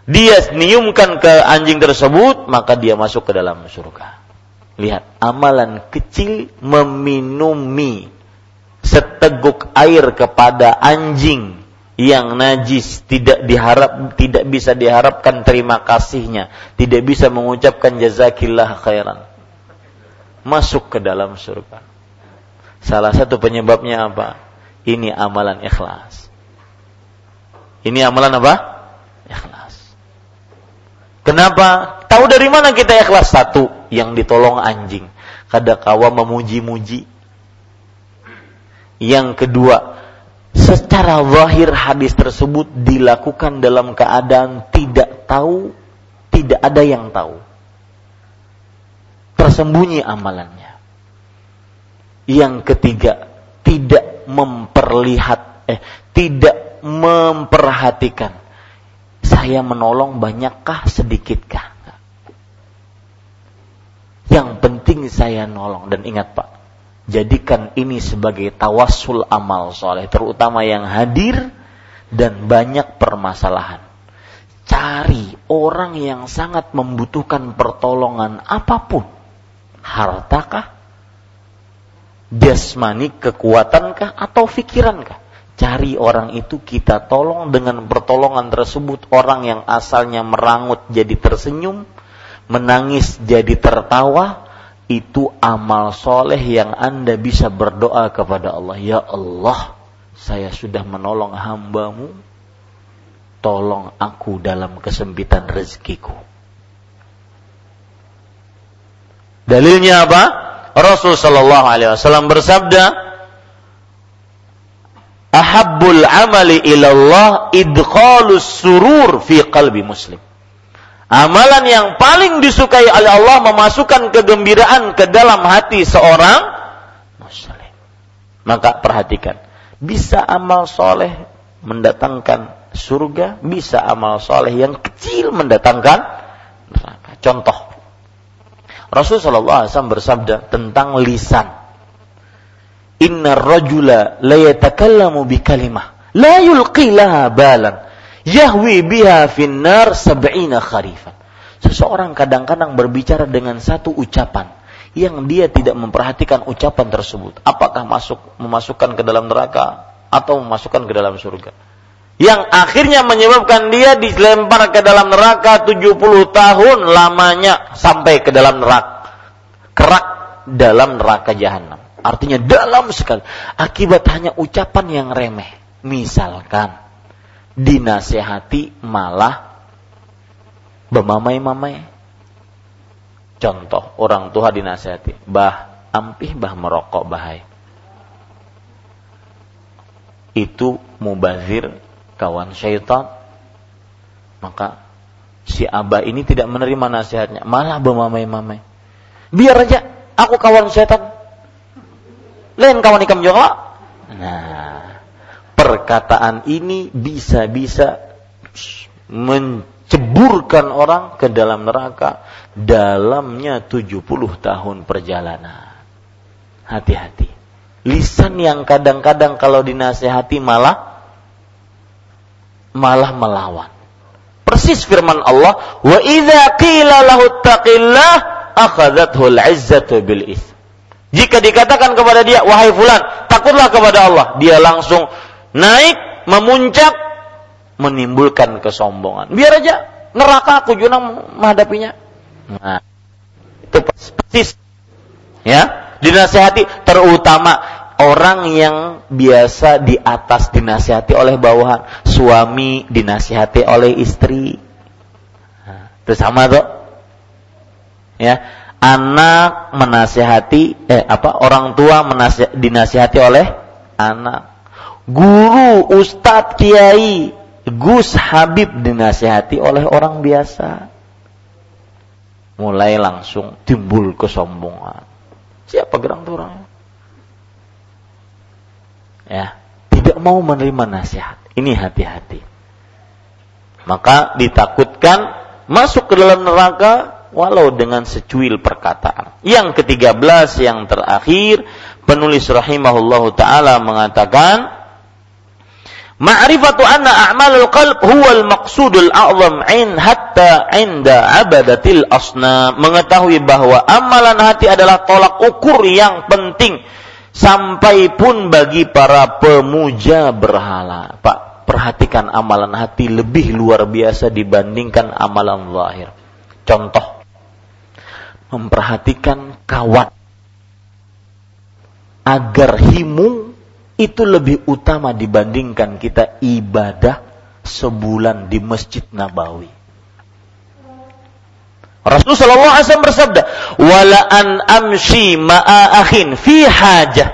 dia niumkan ke anjing tersebut, maka dia masuk ke dalam surga. Lihat, amalan kecil meminumi seteguk air kepada anjing yang najis tidak diharap tidak bisa diharapkan terima kasihnya, tidak bisa mengucapkan jazakillah khairan. Masuk ke dalam surga. Salah satu penyebabnya apa? Ini amalan ikhlas. Ini amalan apa? Ikhlas. Kenapa? Tahu dari mana kita ikhlas? Satu, yang ditolong anjing. Kadakawa memuji-muji. Yang kedua, secara zahir hadis tersebut dilakukan dalam keadaan tidak tahu, tidak ada yang tahu. Tersembunyi amalannya. Yang ketiga, tidak memperlihat eh tidak memperhatikan saya menolong banyakkah sedikitkah? Yang penting saya nolong dan ingat Pak, jadikan ini sebagai tawasul amal soleh, terutama yang hadir dan banyak permasalahan. Cari orang yang sangat membutuhkan pertolongan apa pun, hartakah, jasmani, kekuatankah, atau fikirankah? Cari orang itu kita tolong dengan pertolongan tersebut orang yang asalnya merangut jadi tersenyum, menangis jadi tertawa, itu amal soleh yang anda bisa berdoa kepada Allah. Ya Allah, saya sudah menolong hambamu, tolong aku dalam kesempitan rezekiku. Dalilnya apa? Rasul Shallallahu Alaihi Wasallam bersabda, ahabbul amali ilallah idkhalus surur fi qalbi muslim. Amalan yang paling disukai oleh Allah memasukkan kegembiraan ke dalam hati seorang muslim. Maka perhatikan, bisa amal soleh mendatangkan surga, bisa amal soleh yang kecil mendatangkan neraka. Contoh, Rasulullah SAW bersabda tentang lisan. Inna rajula la yatakallamu bi kalimah la yulqi laha balan yahwi biha finnar sab'ina kharifan. Seseorang kadang-kadang berbicara dengan satu ucapan yang dia tidak memperhatikan ucapan tersebut. Apakah masuk memasukkan ke dalam neraka atau memasukkan ke dalam surga. Yang akhirnya menyebabkan dia dilempar ke dalam neraka 70 tahun lamanya sampai ke dalam neraka. Kerak dalam neraka jahanam. Artinya dalam sekali. Akibat hanya ucapan yang remeh. Misalkan dinasehati malah bermamai-mamai. Contoh, orang tua dinasehati, bah ampih bah merokok bahaya. Itu mubazir kawan syaitan. Maka si abah ini tidak menerima nasihatnya, malah bermamai-mamai. Biar aja aku kawan syaitan. Lain kawan ikam juga. Nah, perkataan ini bisa-bisa menceburkan orang ke dalam neraka dalamnya 70 tahun perjalanan. Hati-hati. Lisan yang kadang-kadang kalau dinasehati malah malah melawan. Persis firman Allah, "Wa idza qila lahu taqillah akhadhathu al-'izzatu bil Jika dikatakan kepada dia, "Wahai fulan, takutlah kepada Allah," dia langsung naik, memuncak, menimbulkan kesombongan. Biar aja neraka aku juga menghadapinya. Nah, itu persis. Ya dinasehati terutama orang yang biasa di atas dinasihati oleh bawahan. Suami dinasihati oleh istri. Nah, sama tuh. Ya anak menasihati eh apa orang tua menasih, dinasihati oleh anak guru, ustadz, kiai, Gus Habib dinasihati oleh orang biasa. Mulai langsung timbul kesombongan. Siapa gerang tuh? Ya, tidak mau menerima nasihat. Ini hati-hati. Maka ditakutkan masuk ke dalam neraka walau dengan secuil perkataan. Yang ketiga belas yang terakhir penulis rahimahullahu taala mengatakan Ma'rifatu anna a'malul qalb huwal maqsudul a'zam in hatta inda abadatil asna. Mengetahui bahwa amalan hati adalah tolak ukur yang penting sampai pun bagi para pemuja berhala. Pak, perhatikan amalan hati lebih luar biasa dibandingkan amalan zahir. Contoh, memperhatikan kawan agar himu itu lebih utama dibandingkan kita ibadah sebulan di Masjid Nabawi. Rasulullah SAW bersabda, "Wala an amshi ma'a akhin fi hajah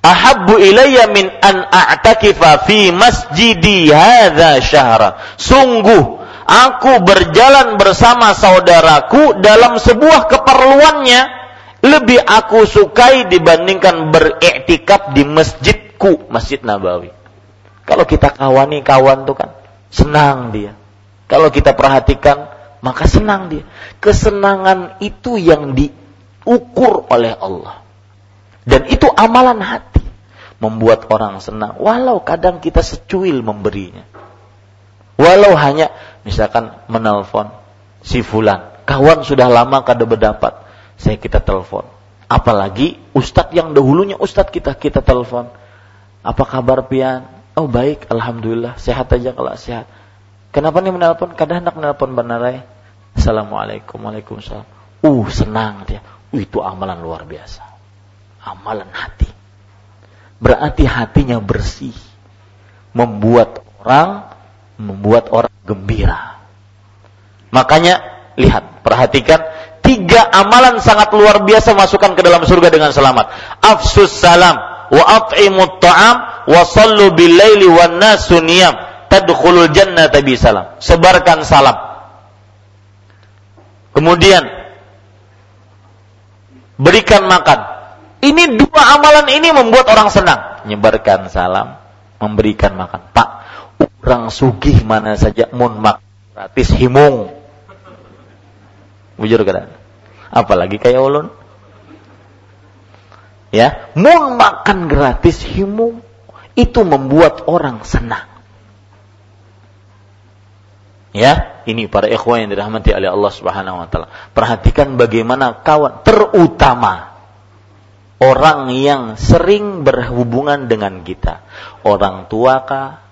ahabbu ilayya min an a'takifa fi masjidi hadza syahra." Sungguh aku berjalan bersama saudaraku dalam sebuah keperluannya lebih aku sukai dibandingkan beriktikaf di masjidku, Masjid Nabawi. Kalau kita kawani kawan tuh kan senang dia. Kalau kita perhatikan maka senang dia. Kesenangan itu yang diukur oleh Allah. Dan itu amalan hati. Membuat orang senang. Walau kadang kita secuil memberinya. Walau hanya misalkan menelpon si fulan. Kawan sudah lama kada berdapat saya kita telepon. Apalagi ustadz yang dahulunya ustadz kita kita telepon. Apa kabar pian? Oh baik, alhamdulillah, sehat aja kalau sehat. Kenapa nih menelpon? Kadang hendak menelpon Banarai. Assalamualaikum, waalaikumsalam. Uh, senang dia. Uh, itu amalan luar biasa. Amalan hati. Berarti hatinya bersih. Membuat orang, membuat orang gembira. Makanya, lihat, perhatikan tiga amalan sangat luar biasa masukkan ke dalam surga dengan selamat. Afsus salam wa at'imut ta'am wa sallu bil laili wan nasu tadkhulul jannata bi salam. Sebarkan salam. Kemudian berikan makan. Ini dua amalan ini membuat orang senang. Menyebarkan salam, memberikan makan. Pak, orang sugih mana saja mun mak gratis himung. Bujur kan? Apalagi kayak ulun. Ya, mun makan gratis himung itu membuat orang senang. Ya, ini para ikhwan yang dirahmati oleh Allah Subhanahu wa taala. Perhatikan bagaimana kawan terutama orang yang sering berhubungan dengan kita. Orang tua kah?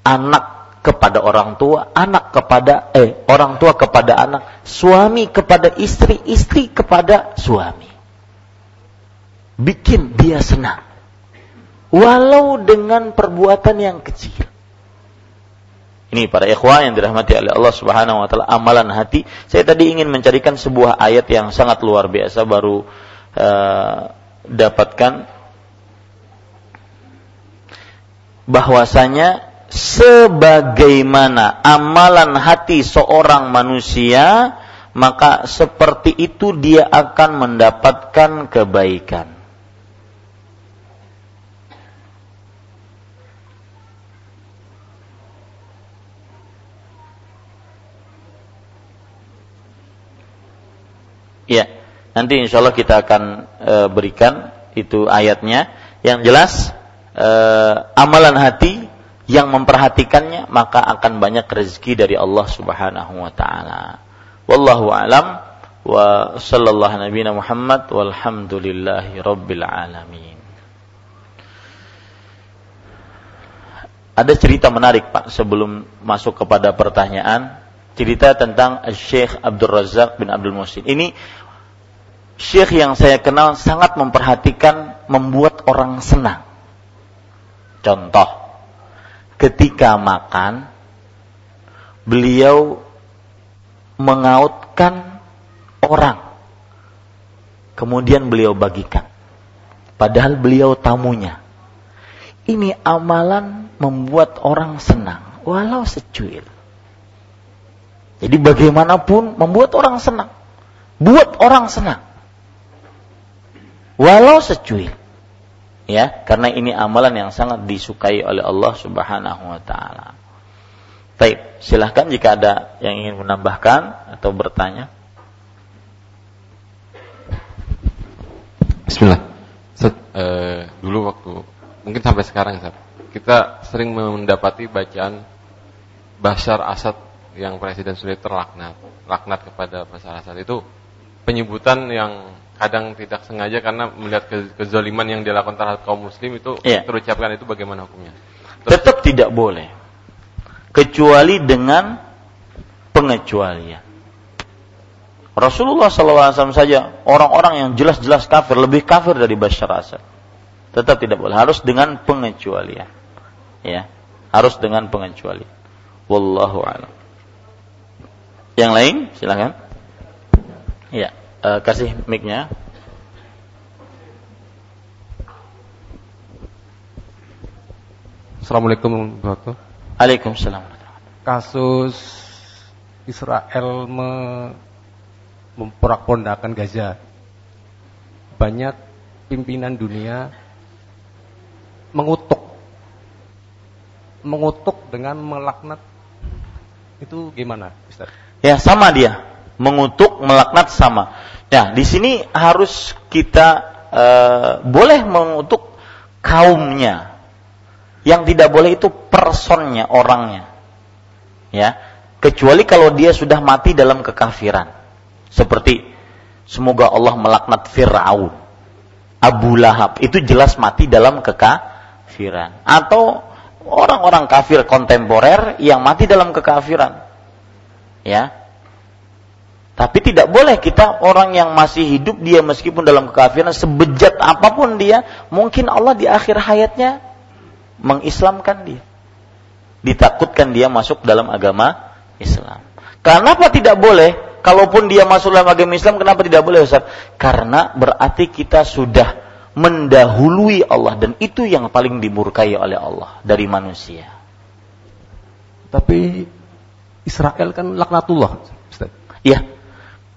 Anak kepada orang tua, anak kepada eh orang tua kepada anak, suami kepada istri, istri kepada suami. Bikin dia senang. Walau dengan perbuatan yang kecil. Ini para ikhwan yang dirahmati oleh Allah Subhanahu wa taala amalan hati. Saya tadi ingin mencarikan sebuah ayat yang sangat luar biasa baru uh, dapatkan bahwasanya sebagaimana amalan hati seorang manusia maka seperti itu dia akan mendapatkan kebaikan. Ya, nanti insya Allah kita akan e, berikan itu ayatnya. Yang jelas e, amalan hati yang memperhatikannya maka akan banyak rezeki dari Allah Subhanahu wa taala. Wallahu alam wa sallallahu nabiyana Muhammad walhamdulillahi rabbil alamin. Ada cerita menarik Pak sebelum masuk kepada pertanyaan cerita tentang Syekh Abdul Razak bin Abdul Musin. Ini Syekh yang saya kenal sangat memperhatikan membuat orang senang. Contoh, ketika makan, beliau mengautkan orang. Kemudian beliau bagikan. Padahal beliau tamunya. Ini amalan membuat orang senang, walau secuil. Jadi bagaimanapun membuat orang senang. Buat orang senang. Walau secuil. Ya, karena ini amalan yang sangat disukai oleh Allah Subhanahu wa taala. Baik, silahkan jika ada yang ingin menambahkan atau bertanya. Bismillah. Set, uh, dulu waktu mungkin sampai sekarang kita sering mendapati bacaan Bashar Asad yang presiden sudah terlaknat, laknat kepada Bashar Assad itu penyebutan yang kadang tidak sengaja karena melihat ke kezaliman yang dilakukan terhadap kaum muslim itu yeah. terucapkan itu bagaimana hukumnya? Terus, Tetap tidak boleh. Kecuali dengan pengecualian. Rasulullah SAW saja orang-orang yang jelas-jelas kafir lebih kafir dari Bashar Assad. Tetap tidak boleh. Harus dengan pengecualian. Ya, harus dengan pengecualian. Wallahu a'lam. Yang lain, silakan. Ya, uh, kasih mic-nya. Assalamualaikum warahmatullahi Waalaikumsalam. Kasus Israel me memporak-pondakan Gaza. Banyak pimpinan dunia mengutuk mengutuk dengan melaknat itu gimana, Ustaz? Ya sama dia, mengutuk, melaknat sama. Ya di sini harus kita uh, boleh mengutuk kaumnya. Yang tidak boleh itu personnya, orangnya. Ya, kecuali kalau dia sudah mati dalam kekafiran. Seperti semoga Allah melaknat Firaun, Abu Lahab, itu jelas mati dalam kekafiran. Atau orang-orang kafir kontemporer yang mati dalam kekafiran Ya. Tapi tidak boleh kita orang yang masih hidup dia meskipun dalam kekafiran sebejat apa pun dia, mungkin Allah di akhir hayatnya mengislamkan dia. Ditakutkan dia masuk dalam agama Islam. Kenapa tidak boleh? Kalaupun dia masuk dalam agama Islam, kenapa tidak boleh Ustaz? Karena berarti kita sudah mendahului Allah dan itu yang paling dimurkai oleh Allah dari manusia. Tapi Israel kan laknatullah. Iya.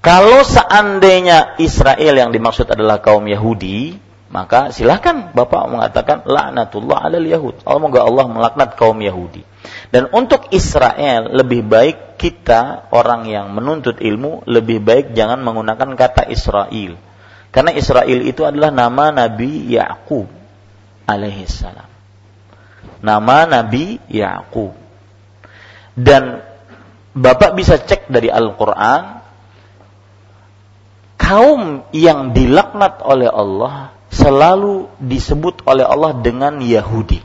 Kalau seandainya Israel yang dimaksud adalah kaum Yahudi, maka silahkan Bapak mengatakan laknatullah alal Yahud. Semoga Allah melaknat kaum Yahudi. Dan untuk Israel lebih baik kita orang yang menuntut ilmu lebih baik jangan menggunakan kata Israel. Karena Israel itu adalah nama Nabi Yakub alaihi salam. Nama Nabi Yakub. Dan Bapak bisa cek dari Al-Qur'an kaum yang dilaknat oleh Allah selalu disebut oleh Allah dengan Yahudi.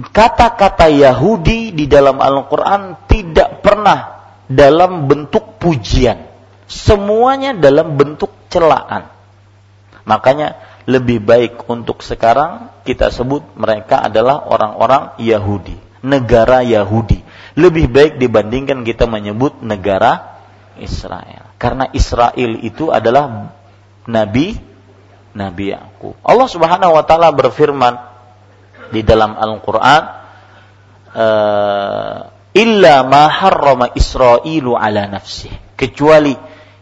Kata-kata Yahudi di dalam Al-Quran tidak pernah dalam bentuk pujian. Semuanya dalam bentuk celaan. Makanya lebih baik untuk sekarang kita sebut mereka adalah orang-orang Yahudi. Negara Yahudi. Lebih baik dibandingkan kita menyebut negara Israel. Karena Israel itu adalah Nabi Nabi Yakub. Allah Subhanahu wa taala berfirman di dalam Al-Qur'an uh, illa ma harrama Israilu ala nafsih kecuali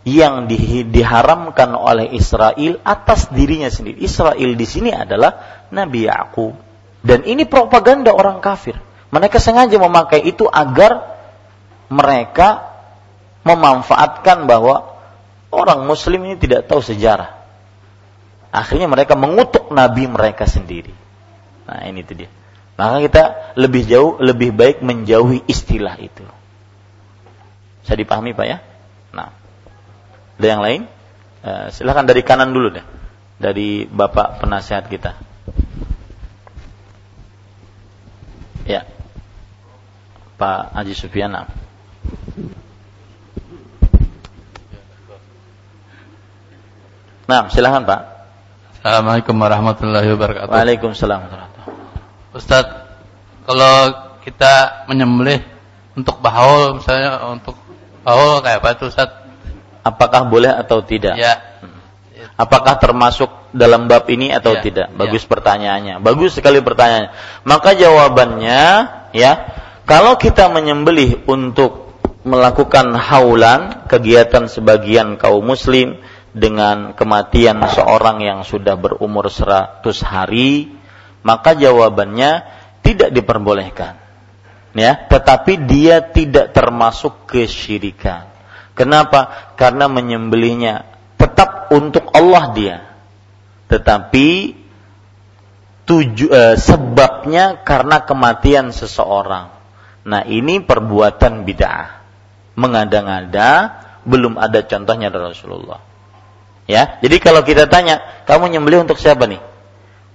yang di, diharamkan oleh Israel atas dirinya sendiri. Israel di sini adalah Nabi Yakub. Dan ini propaganda orang kafir. Mereka sengaja memakai itu agar mereka memanfaatkan bahwa orang muslim ini tidak tahu sejarah. Akhirnya mereka mengutuk nabi mereka sendiri. Nah, ini itu dia. Maka kita lebih jauh, lebih baik menjauhi istilah itu. Saya dipahami Pak ya? Nah, ada yang lain? Uh, silahkan dari kanan dulu deh. Dari Bapak penasehat kita. Ya. Pak Haji Sufiana. Nah, silahkan Pak. Assalamualaikum warahmatullahi wabarakatuh. Waalaikumsalam Ustaz, kalau kita menyembelih untuk bahaul misalnya untuk bahaul kayak apa itu Ustaz? Apakah boleh atau tidak? Ya. Apakah termasuk dalam bab ini atau ya, tidak? Bagus ya. pertanyaannya. Bagus sekali pertanyaannya. Maka jawabannya ya, kalau kita menyembelih untuk melakukan haulan, kegiatan sebagian kaum muslim dengan kematian seorang yang sudah berumur 100 hari, maka jawabannya tidak diperbolehkan. Ya, tetapi dia tidak termasuk kesyirikan. Kenapa? Karena menyembelihnya tetap untuk Allah dia. Tetapi tuju, eh, sebabnya karena kematian seseorang. Nah, ini perbuatan bid'ah. Mengada-ngada belum ada contohnya dari Rasulullah. Ya, jadi kalau kita tanya, kamu nyembelih untuk siapa nih?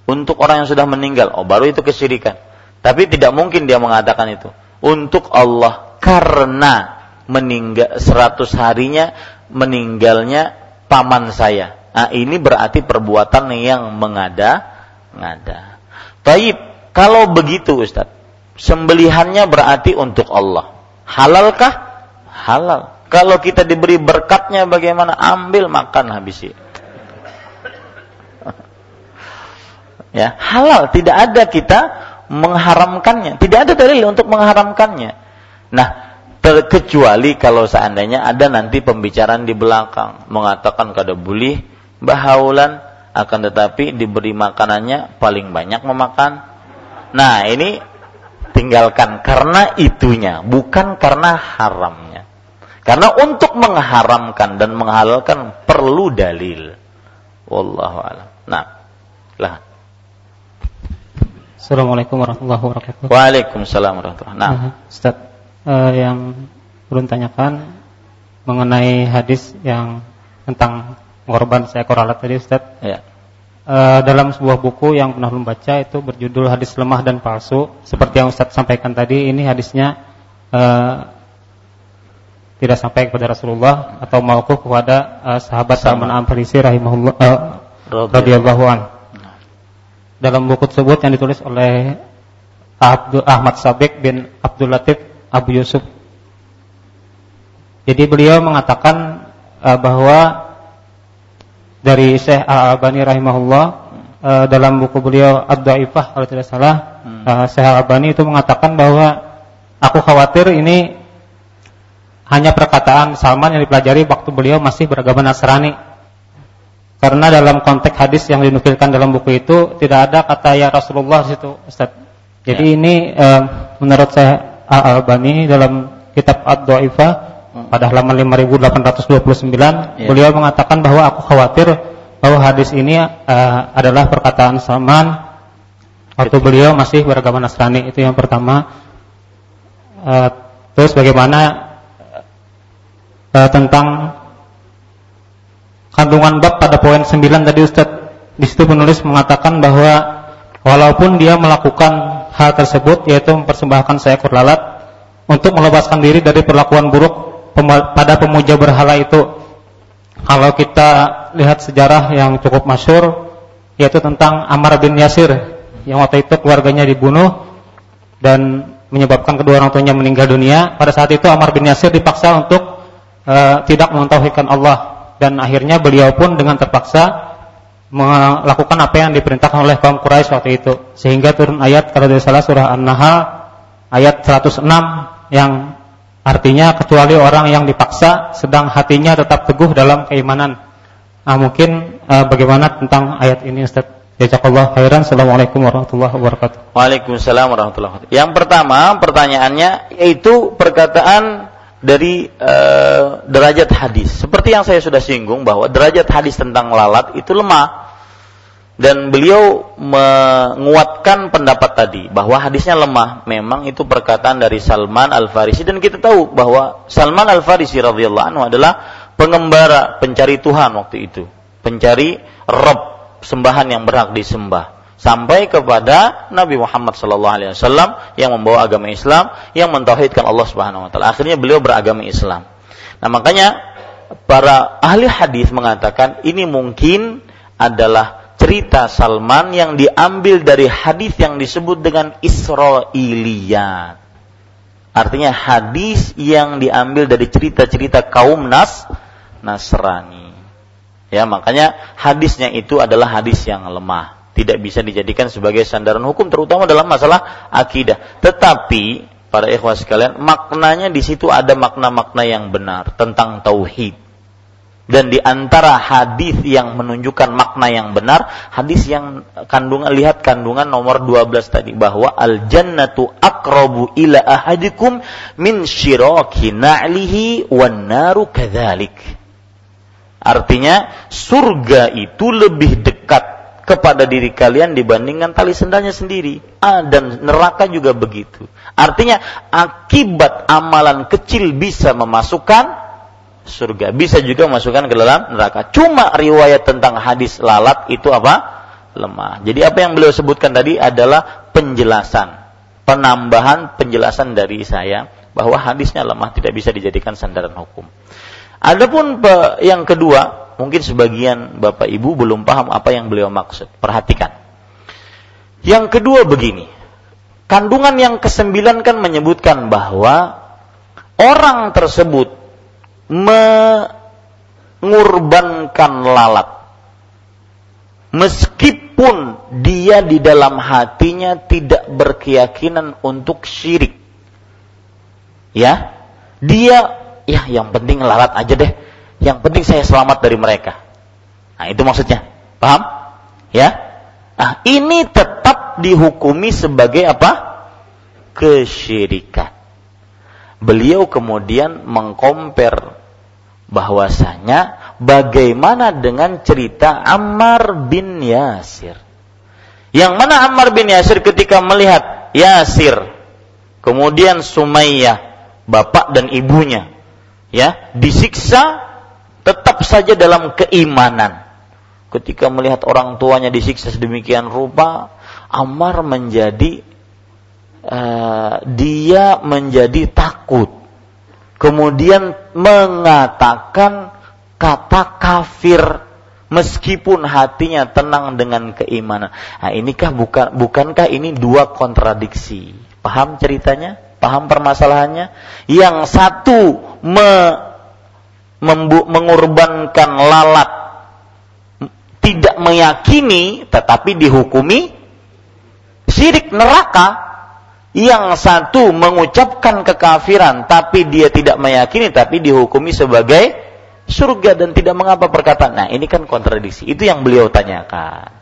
Untuk orang yang sudah meninggal. Oh, baru itu kesyirikan. Tapi tidak mungkin dia mengatakan itu. Untuk Allah karena meninggal 100 harinya meninggalnya paman saya. Nah, ini berarti perbuatan yang mengada-ngada. Taib, kalau begitu Ustaz, sembelihannya berarti untuk Allah. Halalkah? Halal. Kalau kita diberi berkatnya bagaimana? Ambil makan habisi. ya, halal, tidak ada kita mengharamkannya. Tidak ada dalil untuk mengharamkannya. Nah, terkecuali kalau seandainya ada nanti pembicaraan di belakang mengatakan kada boleh bahaulan akan tetapi diberi makanannya paling banyak memakan. Nah, ini tinggalkan karena itunya, bukan karena haramnya. Karena untuk mengharamkan dan menghalalkan perlu dalil. Wallahu a'lam. Nah, lah. Assalamualaikum warahmatullahi wabarakatuh. Waalaikumsalam warahmatullahi wabarakatuh. Nah, Ustaz, uh, yang belum tanyakan mengenai hadis yang tentang korban seekor alat tadi Ustaz. Ya. Uh, dalam sebuah buku yang pernah belum baca itu berjudul hadis lemah dan palsu. Seperti yang Ustaz sampaikan tadi, ini hadisnya uh, tidak sampai kepada Rasulullah atau mauquf kepada uh, sahabat Salman Amfarisi rahimahullah uh, radhiyallahu an. Dalam buku tersebut yang ditulis oleh Abdul Ahmad Sabik bin Abdul Latif Abu Yusuf. Jadi beliau mengatakan uh, bahwa dari Syekh Al-Albani rahimahullah uh, dalam buku beliau Ad-Dhaifah kalau tidak salah, hmm. uh, Syekh Al-Albani itu mengatakan bahwa aku khawatir ini hanya perkataan Salman yang dipelajari waktu beliau masih beragama Nasrani. Karena dalam konteks hadis yang dinukilkan dalam buku itu tidak ada kata ya Rasulullah situ, Ustaz. Jadi ya. ini uh, menurut saya Al-Albani dalam kitab Ad-Dhaifah hmm. pada halaman 5829 ya. beliau mengatakan bahwa aku khawatir bahwa hadis ini uh, adalah perkataan Salman waktu beliau masih beragama Nasrani. Itu yang pertama. Uh, terus bagaimana uh, tentang kandungan bab pada poin 9 tadi Ustaz. Di situ penulis mengatakan bahwa walaupun dia melakukan hal tersebut yaitu mempersembahkan seekor lalat untuk melepaskan diri dari perlakuan buruk pada pemuja berhala itu. Kalau kita lihat sejarah yang cukup masyur yaitu tentang Ammar bin Yasir yang waktu itu keluarganya dibunuh dan menyebabkan kedua orang tuanya meninggal dunia. Pada saat itu Ammar bin Yasir dipaksa untuk uh, tidak mentauhidkan Allah dan akhirnya beliau pun dengan terpaksa melakukan apa yang diperintahkan oleh kaum Quraisy waktu itu sehingga turun ayat kalau tidak salah surah An-Nahl ayat 106 yang artinya kecuali orang yang dipaksa sedang hatinya tetap teguh dalam keimanan. Nah, mungkin uh, bagaimana tentang ayat ini Ustaz? Jazakallah khairan. Assalamualaikum warahmatullahi wabarakatuh. Waalaikumsalam warahmatullahi wabarakatuh. Yang pertama pertanyaannya yaitu perkataan dari uh, derajat hadis. Seperti yang saya sudah singgung bahwa derajat hadis tentang lalat itu lemah. Dan beliau menguatkan pendapat tadi bahwa hadisnya lemah. Memang itu perkataan dari Salman Al-Farisi dan kita tahu bahwa Salman Al-Farisi radhiyallahu anhu adalah pengembara, pencari Tuhan waktu itu. Pencari Rob, sembahan yang berhak disembah sampai kepada Nabi Muhammad sallallahu alaihi wasallam yang membawa agama Islam yang mentauhidkan Allah Subhanahu wa taala. Akhirnya beliau beragama Islam. Nah, makanya para ahli hadis mengatakan ini mungkin adalah cerita Salman yang diambil dari hadis yang disebut dengan Israiliyat. Artinya hadis yang diambil dari cerita-cerita kaum Nas Nasrani. Ya, makanya hadisnya itu adalah hadis yang lemah tidak bisa dijadikan sebagai sandaran hukum terutama dalam masalah akidah. Tetapi para ikhwas sekalian, maknanya di situ ada makna-makna yang benar tentang tauhid. Dan di antara hadis yang menunjukkan makna yang benar, hadis yang kandungan lihat kandungan nomor 12 tadi bahwa al jannatu aqrabu ila ahadikum min syiraki na'lihi wan naru kadzalik. Artinya surga itu lebih dekat kepada diri kalian dibandingkan tali sendalnya sendiri. Ah, dan neraka juga begitu. Artinya akibat amalan kecil bisa memasukkan surga, bisa juga memasukkan ke dalam neraka. Cuma riwayat tentang hadis lalat itu apa? Lemah. Jadi apa yang beliau sebutkan tadi adalah penjelasan, penambahan penjelasan dari saya bahwa hadisnya lemah tidak bisa dijadikan sandaran hukum. Adapun yang kedua, mungkin sebagian Bapak Ibu belum paham apa yang beliau maksud. Perhatikan. Yang kedua begini. Kandungan yang kesembilan kan menyebutkan bahwa orang tersebut mengorbankan lalat. Meskipun dia di dalam hatinya tidak berkeyakinan untuk syirik. Ya, dia ya yang penting lalat aja deh yang penting saya selamat dari mereka. Nah, itu maksudnya. Paham? Ya? Nah, ini tetap dihukumi sebagai apa? Kesyirikan. Beliau kemudian mengkompar bahwasanya bagaimana dengan cerita Ammar bin Yasir. Yang mana Ammar bin Yasir ketika melihat Yasir, kemudian Sumayyah, bapak dan ibunya, ya, disiksa tetap saja dalam keimanan. Ketika melihat orang tuanya disiksa sedemikian rupa, Ammar menjadi uh, dia menjadi takut. Kemudian mengatakan kata kafir meskipun hatinya tenang dengan keimanan. Nah, inikah bukan bukankah ini dua kontradiksi? Paham ceritanya? Paham permasalahannya? Yang satu me mengorbankan lalat tidak meyakini tetapi dihukumi syirik neraka Yang satu mengucapkan kekafiran tapi dia tidak meyakini tapi dihukumi sebagai surga dan tidak mengapa perkataan. Nah, ini kan kontradiksi. Itu yang beliau tanyakan.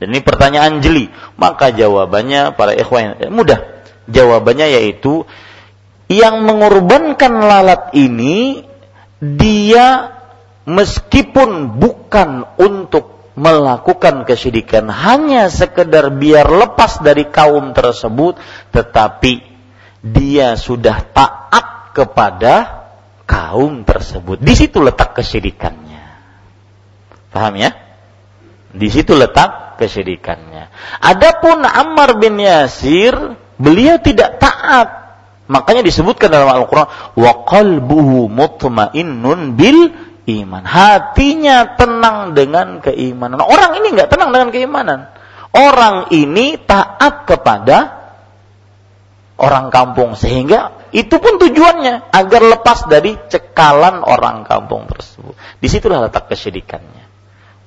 Dan ini pertanyaan jeli. Maka jawabannya para ikhwan mudah. Jawabannya yaitu yang mengorbankan lalat ini dia meskipun bukan untuk melakukan kesyirikan hanya sekedar biar lepas dari kaum tersebut tetapi dia sudah taat kepada kaum tersebut. Di situ letak kesyirikannya. Paham ya? Di situ letak kesyirikannya. Adapun Ammar bin Yasir beliau tidak taat makanya disebutkan dalam Al-Qur'an wa qalbuhu bil iman. Hatinya tenang dengan keimanan. Orang ini nggak tenang dengan keimanan. Orang ini taat kepada orang kampung sehingga itu pun tujuannya agar lepas dari cekalan orang kampung tersebut. Di situlah letak kesyirikannya.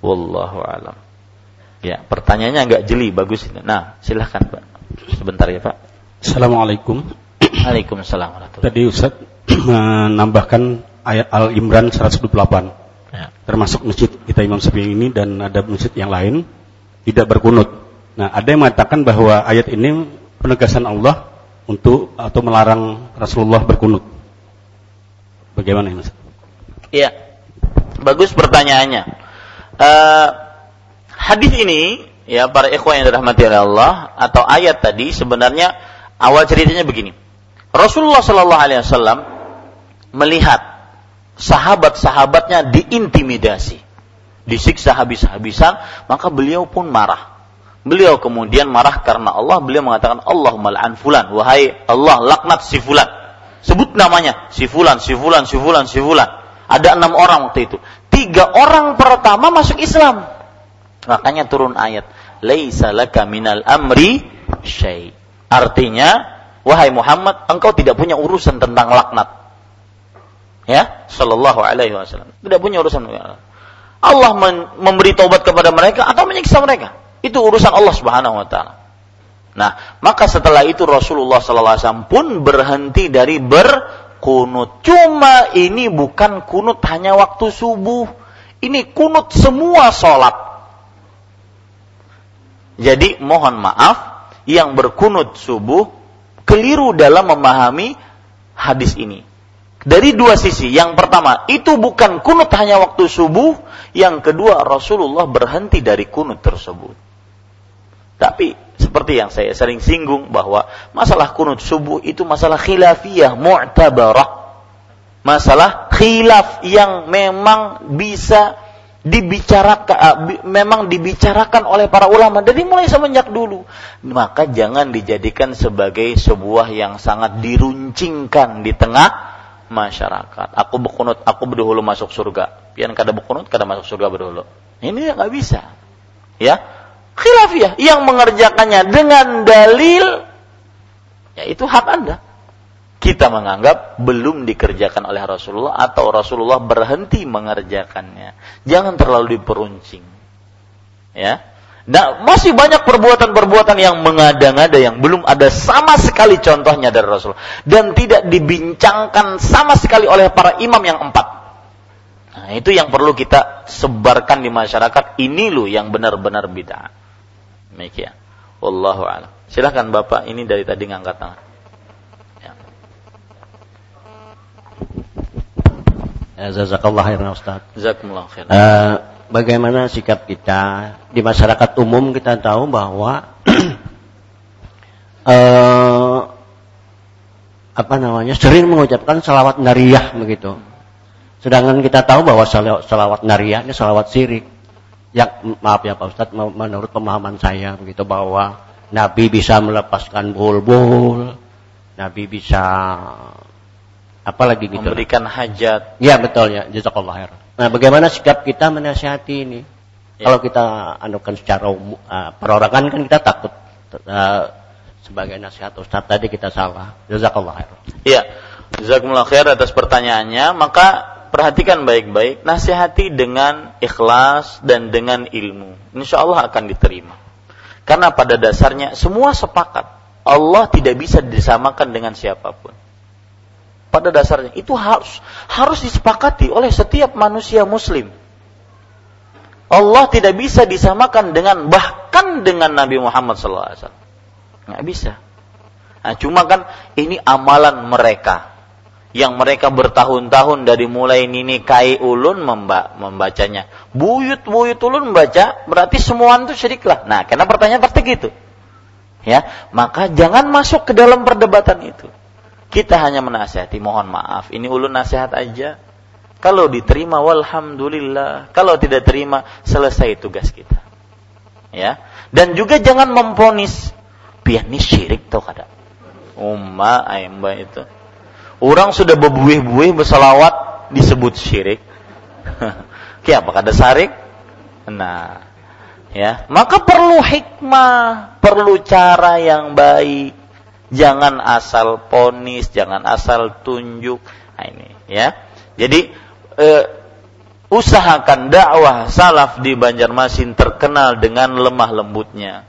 Wallahu alam. Ya, pertanyaannya agak jeli, bagus ini. Nah, silahkan Pak. Sebentar ya Pak. Assalamualaikum. Waalaikumsalam. Tadi Ustaz menambahkan ayat Al-Imran 128. Ya. Termasuk masjid kita Imam Syafi'i ini dan ada masjid yang lain tidak berkunut. Nah, ada yang mengatakan bahwa ayat ini penegasan Allah untuk atau melarang Rasulullah berkunut. Bagaimana ini? Iya. Bagus pertanyaannya. Uh, hadis ini ya para ikhwan yang dirahmati oleh Allah atau ayat tadi sebenarnya awal ceritanya begini. Rasulullah Shallallahu alaihi wasallam melihat sahabat-sahabatnya diintimidasi, disiksa habis-habisan, maka beliau pun marah. Beliau kemudian marah karena Allah, beliau mengatakan Allahumma la'an fulan, wahai Allah laknat si fulan. Sebut namanya, si fulan, si fulan, si fulan, si fulan. Ada enam orang waktu itu. Tiga orang pertama masuk Islam. Makanya turun ayat, Laisa laka minal amri syai. Artinya, wahai Muhammad, engkau tidak punya urusan tentang laknat. Ya? Sallallahu alaihi wasallam. Tidak punya urusan. Allah memberi taubat kepada mereka atau menyiksa mereka. Itu urusan Allah Subhanahu wa taala. Nah maka setelah itu Rasulullah sallallahu alaihi wasallam pun berhenti dari berkunut. Cuma ini bukan kunut hanya waktu subuh. Ini kunut semua sholat. Jadi mohon maaf yang berkunut subuh keliru dalam memahami hadis ini dari dua sisi. Yang pertama, itu bukan kunut hanya waktu subuh. Yang kedua, Rasulullah berhenti dari kunut tersebut. Tapi seperti yang saya sering singgung bahwa masalah kunut subuh itu masalah khilafiyah mu'tabarah. Masalah khilaf yang memang bisa dibicarakan eh, memang dibicarakan oleh para ulama dari mulai semenjak dulu maka jangan dijadikan sebagai sebuah yang sangat diruncingkan di tengah masyarakat. Aku berkunut, aku berdahulu masuk surga. Pian kada berkunut, kada masuk surga berdahulu. Ini nggak bisa. Ya, khilafiyah yang mengerjakannya dengan dalil, ya itu hak anda. Kita menganggap belum dikerjakan oleh Rasulullah atau Rasulullah berhenti mengerjakannya. Jangan terlalu diperuncing. Ya, Nah, masih banyak perbuatan-perbuatan yang mengada-ngada yang belum ada sama sekali contohnya dari Rasul dan tidak dibincangkan sama sekali oleh para imam yang empat. Nah, itu yang perlu kita sebarkan di masyarakat. Ini loh yang benar-benar bid'ah. Demikian. Wallahu a'lam. Silahkan Bapak ini dari tadi ngangkat tangan. Ya. Ya, jazakallah khairan Ustaz. Jazakumullah khairan. Uh, bagaimana sikap kita di masyarakat umum kita tahu bahwa uh, apa namanya sering mengucapkan salawat nariyah begitu. Sedangkan kita tahu bahwa salawat nariyah ini salawat sirik. Ya maaf ya Pak Ustadz, menurut pemahaman saya begitu bahwa Nabi bisa melepaskan bulbul, Nabi bisa apa lagi gitu. Memberikan hajat. Ya betul ya, jazakallah khair. Nah, bagaimana sikap kita menasihati ini? Ya. Kalau kita anukan secara umum, uh, perorangan kan kita takut uh, sebagai nasihat Ustaz tadi kita salah. Jazakallah khair. Iya. Jazakumullah khair atas pertanyaannya. Maka perhatikan baik-baik, nasihati dengan ikhlas dan dengan ilmu. Insya Allah akan diterima. Karena pada dasarnya semua sepakat Allah tidak bisa disamakan dengan siapa pun. Pada dasarnya itu harus harus disepakati oleh setiap manusia muslim. Allah tidak bisa disamakan dengan bahkan dengan Nabi Muhammad SAW. Nggak bisa. Nah, cuma kan ini amalan mereka yang mereka bertahun-tahun dari mulai nini kai ulun memba membacanya. Buyut buyut ulun membaca berarti semua itu syirik lah. Nah, karena pertanyaan pasti gitu ya maka jangan masuk ke dalam perdebatan itu kita hanya menasihati mohon maaf ini ulun nasihat aja. Kalau diterima walhamdulillah. Kalau tidak terima selesai tugas kita. Ya. Dan juga jangan memponis. Ini syirik tuh kada? Umma aimba itu. Orang sudah berbuih-buih bersalawat disebut syirik. Apa kada sarik? Nah ya. Maka perlu hikmah perlu cara yang baik jangan asal ponis jangan asal tunjuk. Nah, ini ya. Jadi eh, usahakan dakwah salaf di Banjarmasin terkenal dengan lemah lembutnya.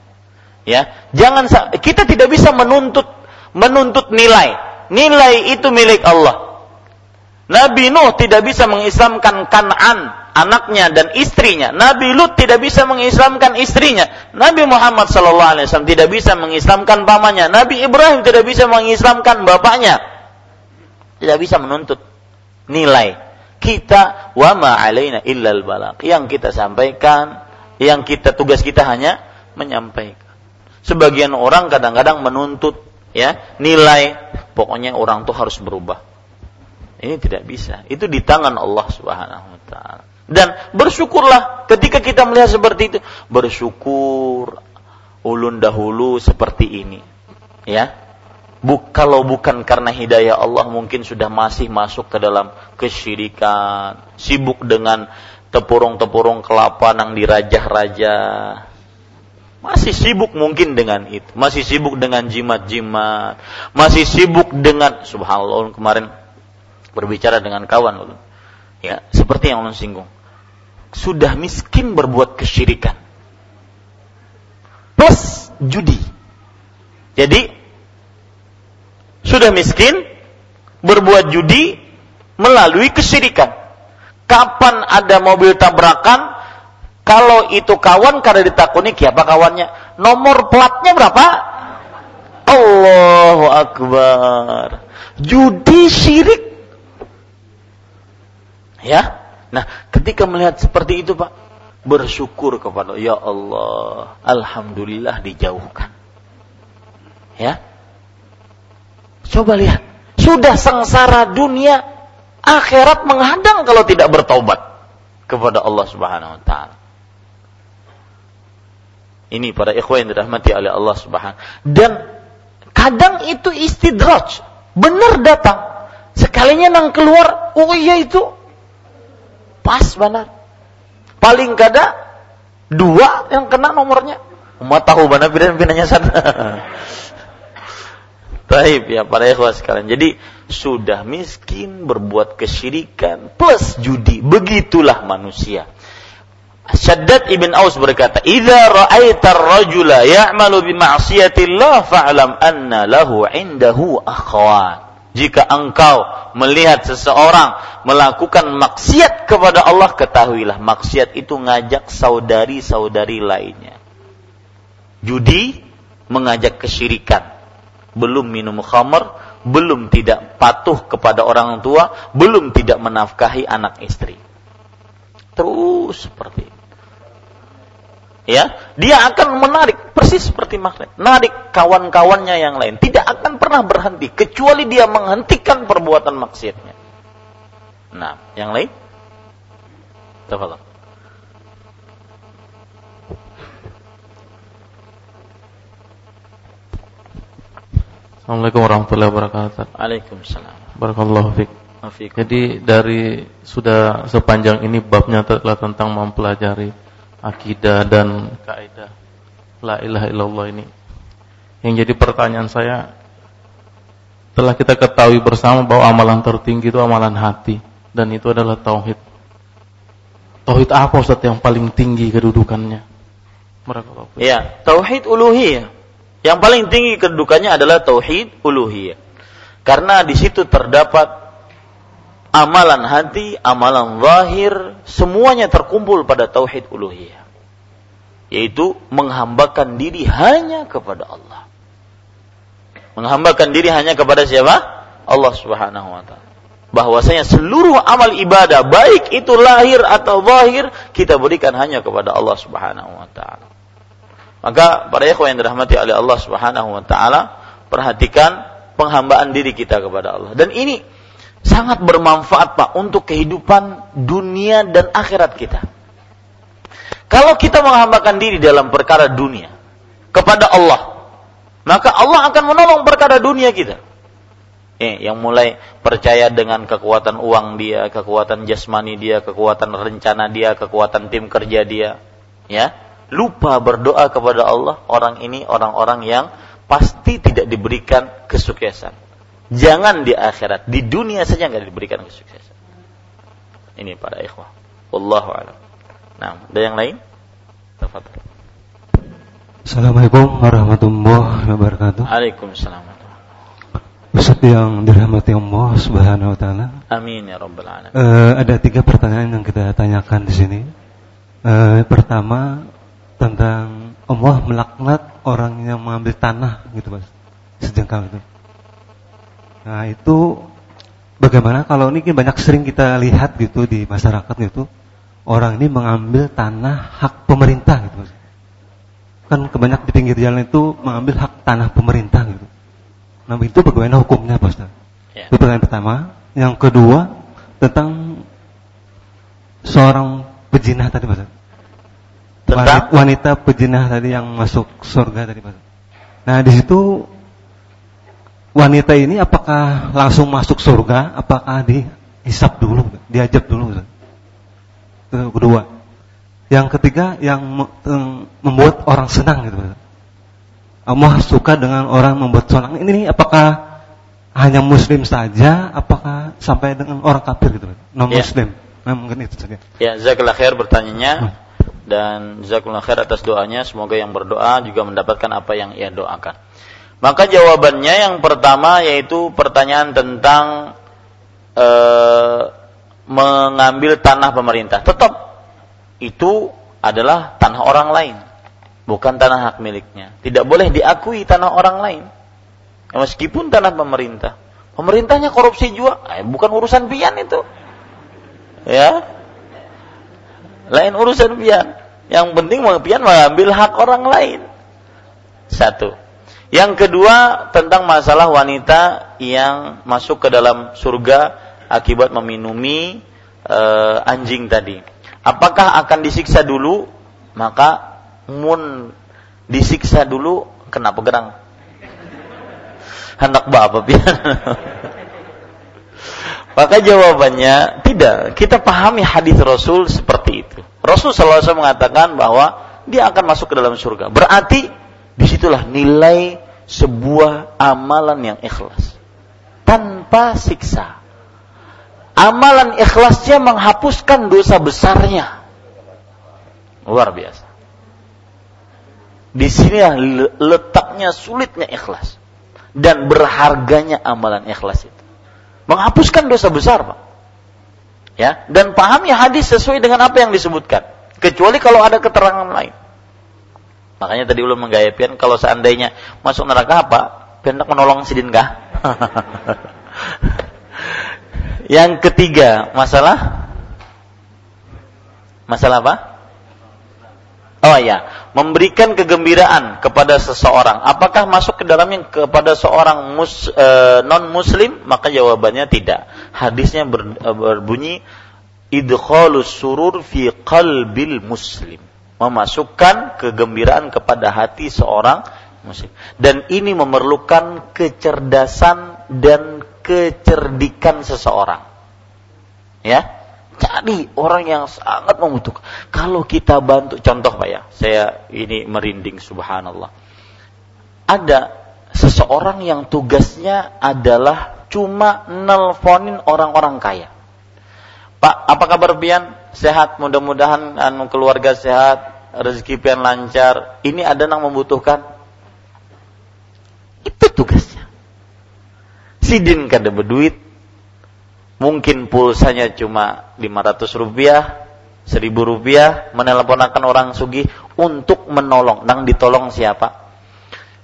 Ya jangan kita tidak bisa menuntut menuntut nilai. Nilai itu milik Allah. Nabi Nuh tidak bisa mengislamkan Kan'an anaknya dan istrinya. Nabi Lut tidak bisa mengislamkan istrinya. Nabi Muhammad sallallahu alaihi wasallam tidak bisa mengislamkan pamannya. Nabi Ibrahim tidak bisa mengislamkan bapaknya. Tidak bisa menuntut nilai. Kita wa ma alaina illal balagh. Yang kita sampaikan, yang kita tugas kita hanya menyampaikan. Sebagian orang kadang-kadang menuntut ya nilai pokoknya orang tuh harus berubah ini tidak bisa. Itu di tangan Allah Subhanahu wa taala. Dan bersyukurlah ketika kita melihat seperti itu, bersyukur ulun dahulu seperti ini. Ya. Buk, kalau bukan karena hidayah Allah mungkin sudah masih masuk ke dalam kesyirikan, sibuk dengan tepurung-tepurung kelapa yang dirajah-rajah. Masih sibuk mungkin dengan itu, masih sibuk dengan jimat-jimat, masih sibuk dengan subhanallah kemarin berbicara dengan kawan Ya, seperti yang ulun singgung. Sudah miskin berbuat kesyirikan. Plus judi. Jadi sudah miskin berbuat judi melalui kesyirikan. Kapan ada mobil tabrakan, kalau itu kawan karena ditakuni siapa kawannya? Nomor platnya berapa? Allahu Akbar. Judi syirik Ya. Nah, ketika melihat seperti itu, Pak, bersyukur kepada ya Allah, alhamdulillah dijauhkan. Ya. Coba lihat, sudah sengsara dunia, akhirat menghadang kalau tidak bertobat kepada Allah Subhanahu wa taala. Ini para ikhwan yang dirahmati oleh Allah Subhanahu dan kadang itu istidraj, benar datang. Sekalinya nang keluar, oh iya itu Pas benar. Paling kada dua yang kena nomornya. Umat tahu benar bidan pinanya sana. Taib ya para ikhwah sekalian. Jadi sudah miskin berbuat kesyirikan plus judi. Begitulah manusia. Syaddad ibn Aus berkata, "Idza ra'aita ar-rajula ya'malu bi ma'siyatillah fa'lam anna lahu 'indahu akhwan." Jika engkau melihat seseorang melakukan maksiat kepada Allah, ketahuilah maksiat itu ngajak saudari-saudari lainnya. Judi mengajak kesyirikan. Belum minum khamar, belum tidak patuh kepada orang tua, belum tidak menafkahi anak istri. Terus seperti itu ya dia akan menarik persis seperti magnet menarik kawan-kawannya yang lain tidak akan pernah berhenti kecuali dia menghentikan perbuatan maksiatnya nah yang lain Tafadhol. Assalamualaikum warahmatullahi wabarakatuh. Waalaikumsalam. Barakallahu fiik. Jadi dari sudah sepanjang ini babnya telah tentang mempelajari akidah dan kaidah la ilaha illallah ini. Yang jadi pertanyaan saya telah kita ketahui bersama bahwa amalan tertinggi itu amalan hati dan itu adalah tauhid. Tauhid apa Ustaz yang paling tinggi kedudukannya? Ya, tauhid uluhiyah. Yang paling tinggi kedudukannya adalah tauhid uluhiyah. Karena di situ terdapat amalan hati, amalan zahir, semuanya terkumpul pada tauhid uluhiyah. Yaitu menghambakan diri hanya kepada Allah. Menghambakan diri hanya kepada siapa? Allah Subhanahu wa taala. Bahwasanya seluruh amal ibadah baik itu lahir atau zahir kita berikan hanya kepada Allah Subhanahu wa taala. Maka para ikhwan yang dirahmati oleh Allah Subhanahu wa taala, perhatikan penghambaan diri kita kepada Allah. Dan ini sangat bermanfaat Pak untuk kehidupan dunia dan akhirat kita. Kalau kita menghambakan diri dalam perkara dunia kepada Allah, maka Allah akan menolong perkara dunia kita. Eh, yang mulai percaya dengan kekuatan uang dia, kekuatan jasmani dia, kekuatan rencana dia, kekuatan tim kerja dia, ya. Lupa berdoa kepada Allah, orang ini orang-orang yang pasti tidak diberikan kesuksesan Jangan di akhirat, di dunia saja nggak diberikan kesuksesan. Ini para ikhwah. Wallahu a'lam. Nah, ada yang lain? Tafadhol. Assalamualaikum warahmatullahi wabarakatuh. Waalaikumsalam. Ustaz yang dirahmati Allah Subhanahu wa taala. Amin ya rabbal alamin. Uh, ada tiga pertanyaan yang kita tanyakan di sini. Uh, pertama tentang Allah melaknat orang yang mengambil tanah gitu, Mas. Sejengkal itu. Nah itu bagaimana kalau ini banyak sering kita lihat gitu di masyarakat gitu orang ini mengambil tanah hak pemerintah gitu kan kebanyak di pinggir jalan itu mengambil hak tanah pemerintah gitu. Nah itu bagaimana hukumnya Pak Ustaz? Ya. Itu pertanyaan pertama. Yang kedua tentang seorang pejinah tadi Pak Ustaz. Tentang? Wanita pejinah tadi yang masuk surga tadi Pak Ustaz. Nah di situ wanita ini apakah langsung masuk surga? Apakah dihisap dulu, diajak dulu? Itu kedua. Yang ketiga yang membuat orang senang gitu. Allah suka dengan orang membuat senang. Ini apakah hanya muslim saja apakah sampai dengan orang kafir gitu non muslim ya. nah, mungkin itu saja ya zakallah khair bertanyanya hmm. dan zakallah khair atas doanya semoga yang berdoa juga mendapatkan apa yang ia doakan maka jawabannya yang pertama yaitu pertanyaan tentang e, mengambil tanah pemerintah. Tetap itu adalah tanah orang lain, bukan tanah hak miliknya. Tidak boleh diakui tanah orang lain. meskipun tanah pemerintah. Pemerintahnya korupsi juga, eh, bukan urusan pian itu. Ya. Lain urusan pian. Yang penting pian mengambil hak orang lain. Satu. Yang kedua tentang masalah wanita yang masuk ke dalam surga akibat meminumi e, anjing tadi. Apakah akan disiksa dulu? Maka mun disiksa dulu kenapa gerang? Hendak bapak pian. Maka jawabannya tidak. Kita pahami hadis Rasul seperti itu. Rasul SAW mengatakan bahwa dia akan masuk ke dalam surga. Berarti di situlah nilai sebuah amalan yang ikhlas tanpa siksa. Amalan ikhlasnya menghapuskan dosa besarnya. Luar biasa. Di sini letaknya sulitnya ikhlas dan berharganya amalan ikhlas itu. Menghapuskan dosa besar, Pak. Ya, dan pahami hadis sesuai dengan apa yang disebutkan. Kecuali kalau ada keterangan lain. Makanya tadi ulun menggayapkan kalau seandainya masuk neraka apa? Hendak menolong sidin kah? Yang ketiga, masalah masalah apa? Oh ya, memberikan kegembiraan kepada seseorang. Apakah masuk ke dalamnya kepada seorang mus, e, non muslim? Maka jawabannya tidak. Hadisnya ber, e, berbunyi idkhalus surur fi qalbil muslim memasukkan kegembiraan kepada hati seorang muslim. Dan ini memerlukan kecerdasan dan kecerdikan seseorang. Ya. Jadi orang yang sangat membutuhkan. Kalau kita bantu contoh Pak ya, saya ini merinding subhanallah. Ada seseorang yang tugasnya adalah cuma nelponin orang-orang kaya. Pak, apa kabar pian? Sehat, mudah-mudahan anu keluarga sehat, rezeki pian lancar. Ini ada yang membutuhkan. Itu tugasnya. Sidin kada berduit, mungkin pulsanya cuma 500 rupiah, 1000 rupiah, menelponakan orang sugih untuk menolong. Nang ditolong siapa?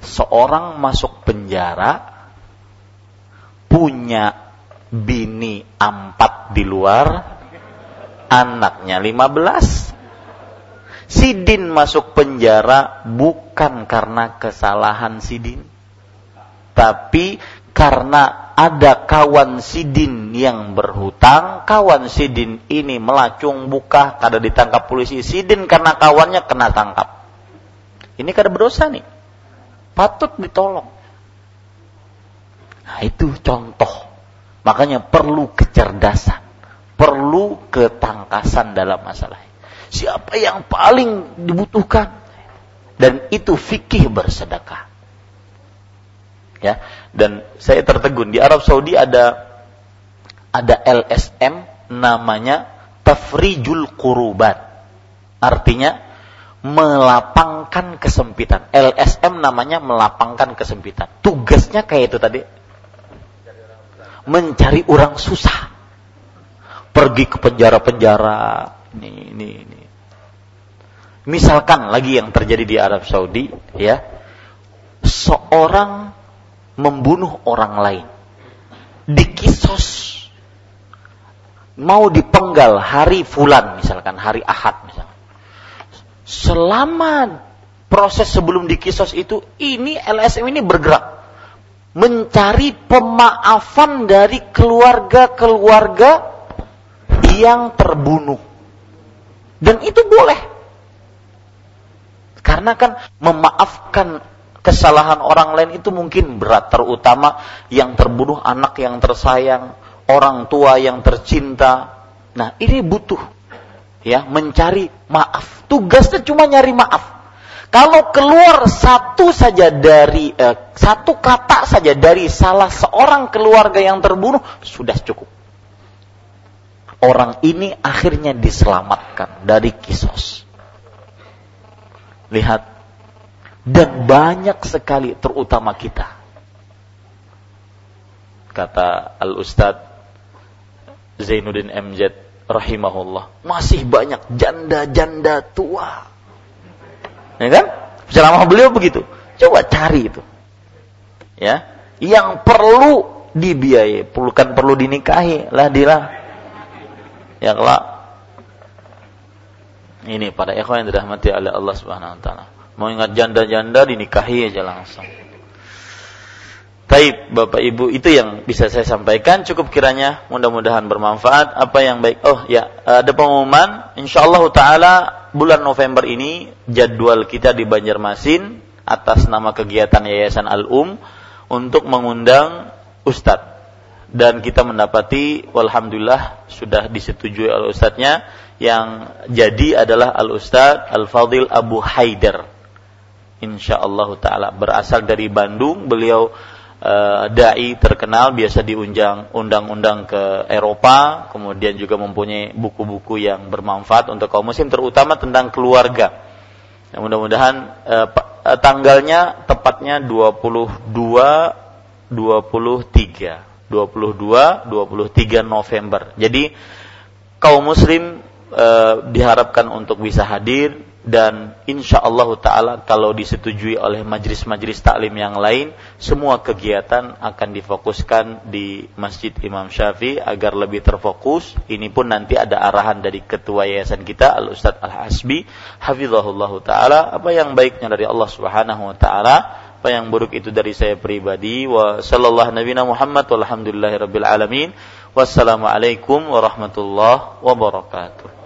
Seorang masuk penjara, punya bini empat di luar, anaknya 15. Sidin masuk penjara bukan karena kesalahan Sidin, tapi karena ada kawan sidin yang berhutang, kawan sidin ini melacung buka, kada ditangkap polisi, sidin karena kawannya kena tangkap. Ini kada berdosa nih. Patut ditolong. Nah, itu contoh. Makanya perlu kecerdasan, perlu ketangkasan dalam masalah. Siapa yang paling dibutuhkan? Dan itu fikih bersedekah. Ya dan saya tertegun. Di Arab Saudi ada ada LSM namanya tafrijul kurubat artinya melapangkan kesempitan. LSM namanya melapangkan kesempitan. Tugasnya kayak itu tadi. Mencari orang susah pergi ke penjara-penjara ini ini ini misalkan lagi yang terjadi di Arab Saudi ya seorang membunuh orang lain. Dikisos. Mau dipenggal hari fulan misalkan, hari ahad misalkan. Selama proses sebelum dikisos itu, ini LSM ini bergerak. Mencari pemaafan dari keluarga-keluarga yang terbunuh. Dan itu boleh. Karena kan memaafkan kesalahan orang lain itu mungkin berat terutama yang terbunuh anak yang tersayang orang tua yang tercinta nah ini butuh ya mencari maaf tugasnya cuma nyari maaf kalau keluar satu saja dari eh, satu kata saja dari salah seorang keluarga yang terbunuh sudah cukup orang ini akhirnya diselamatkan dari kisos lihat dan banyak sekali terutama kita. Kata Al-Ustadz Zainuddin MZ rahimahullah, masih banyak janda-janda tua. Ya kan? Selama beliau begitu. Coba cari itu. Ya, yang perlu dibiayai, bukan perlu dinikahi, lah dilah. Ya kelak. Ini pada ikhwan yang dirahmati oleh Allah Subhanahu wa taala. Mau ingat janda-janda dinikahi aja langsung. Taib Bapak Ibu itu yang bisa saya sampaikan cukup kiranya mudah-mudahan bermanfaat apa yang baik oh ya ada pengumuman insyaallah taala bulan November ini jadwal kita di Banjarmasin atas nama kegiatan Yayasan Al-Um untuk mengundang ustadz dan kita mendapati walhamdulillah sudah disetujui oleh ustadznya yang jadi adalah Al Ustadz Al Fadil Abu Haidar insyaallah taala. Berasal dari Bandung beliau uh, dai terkenal biasa diundang undang-undang ke Eropa kemudian juga mempunyai buku-buku yang bermanfaat untuk kaum muslim terutama tentang keluarga. Ya, mudah-mudahan uh, tanggalnya tepatnya 22 23 22 23 November. Jadi kaum muslim uh, diharapkan untuk bisa hadir dan insya Allah taala kalau disetujui oleh majelis-majelis taklim yang lain semua kegiatan akan difokuskan di Masjid Imam Syafi'i agar lebih terfokus. Ini pun nanti ada arahan dari ketua yayasan kita Al Ustadz Al Hasbi hafizahullah taala apa yang baiknya dari Allah Subhanahu wa taala apa yang buruk itu dari saya pribadi. Wa sallallahu nabiyana Muhammad walhamdulillahirabbil alamin. Wassalamualaikum warahmatullahi wabarakatuh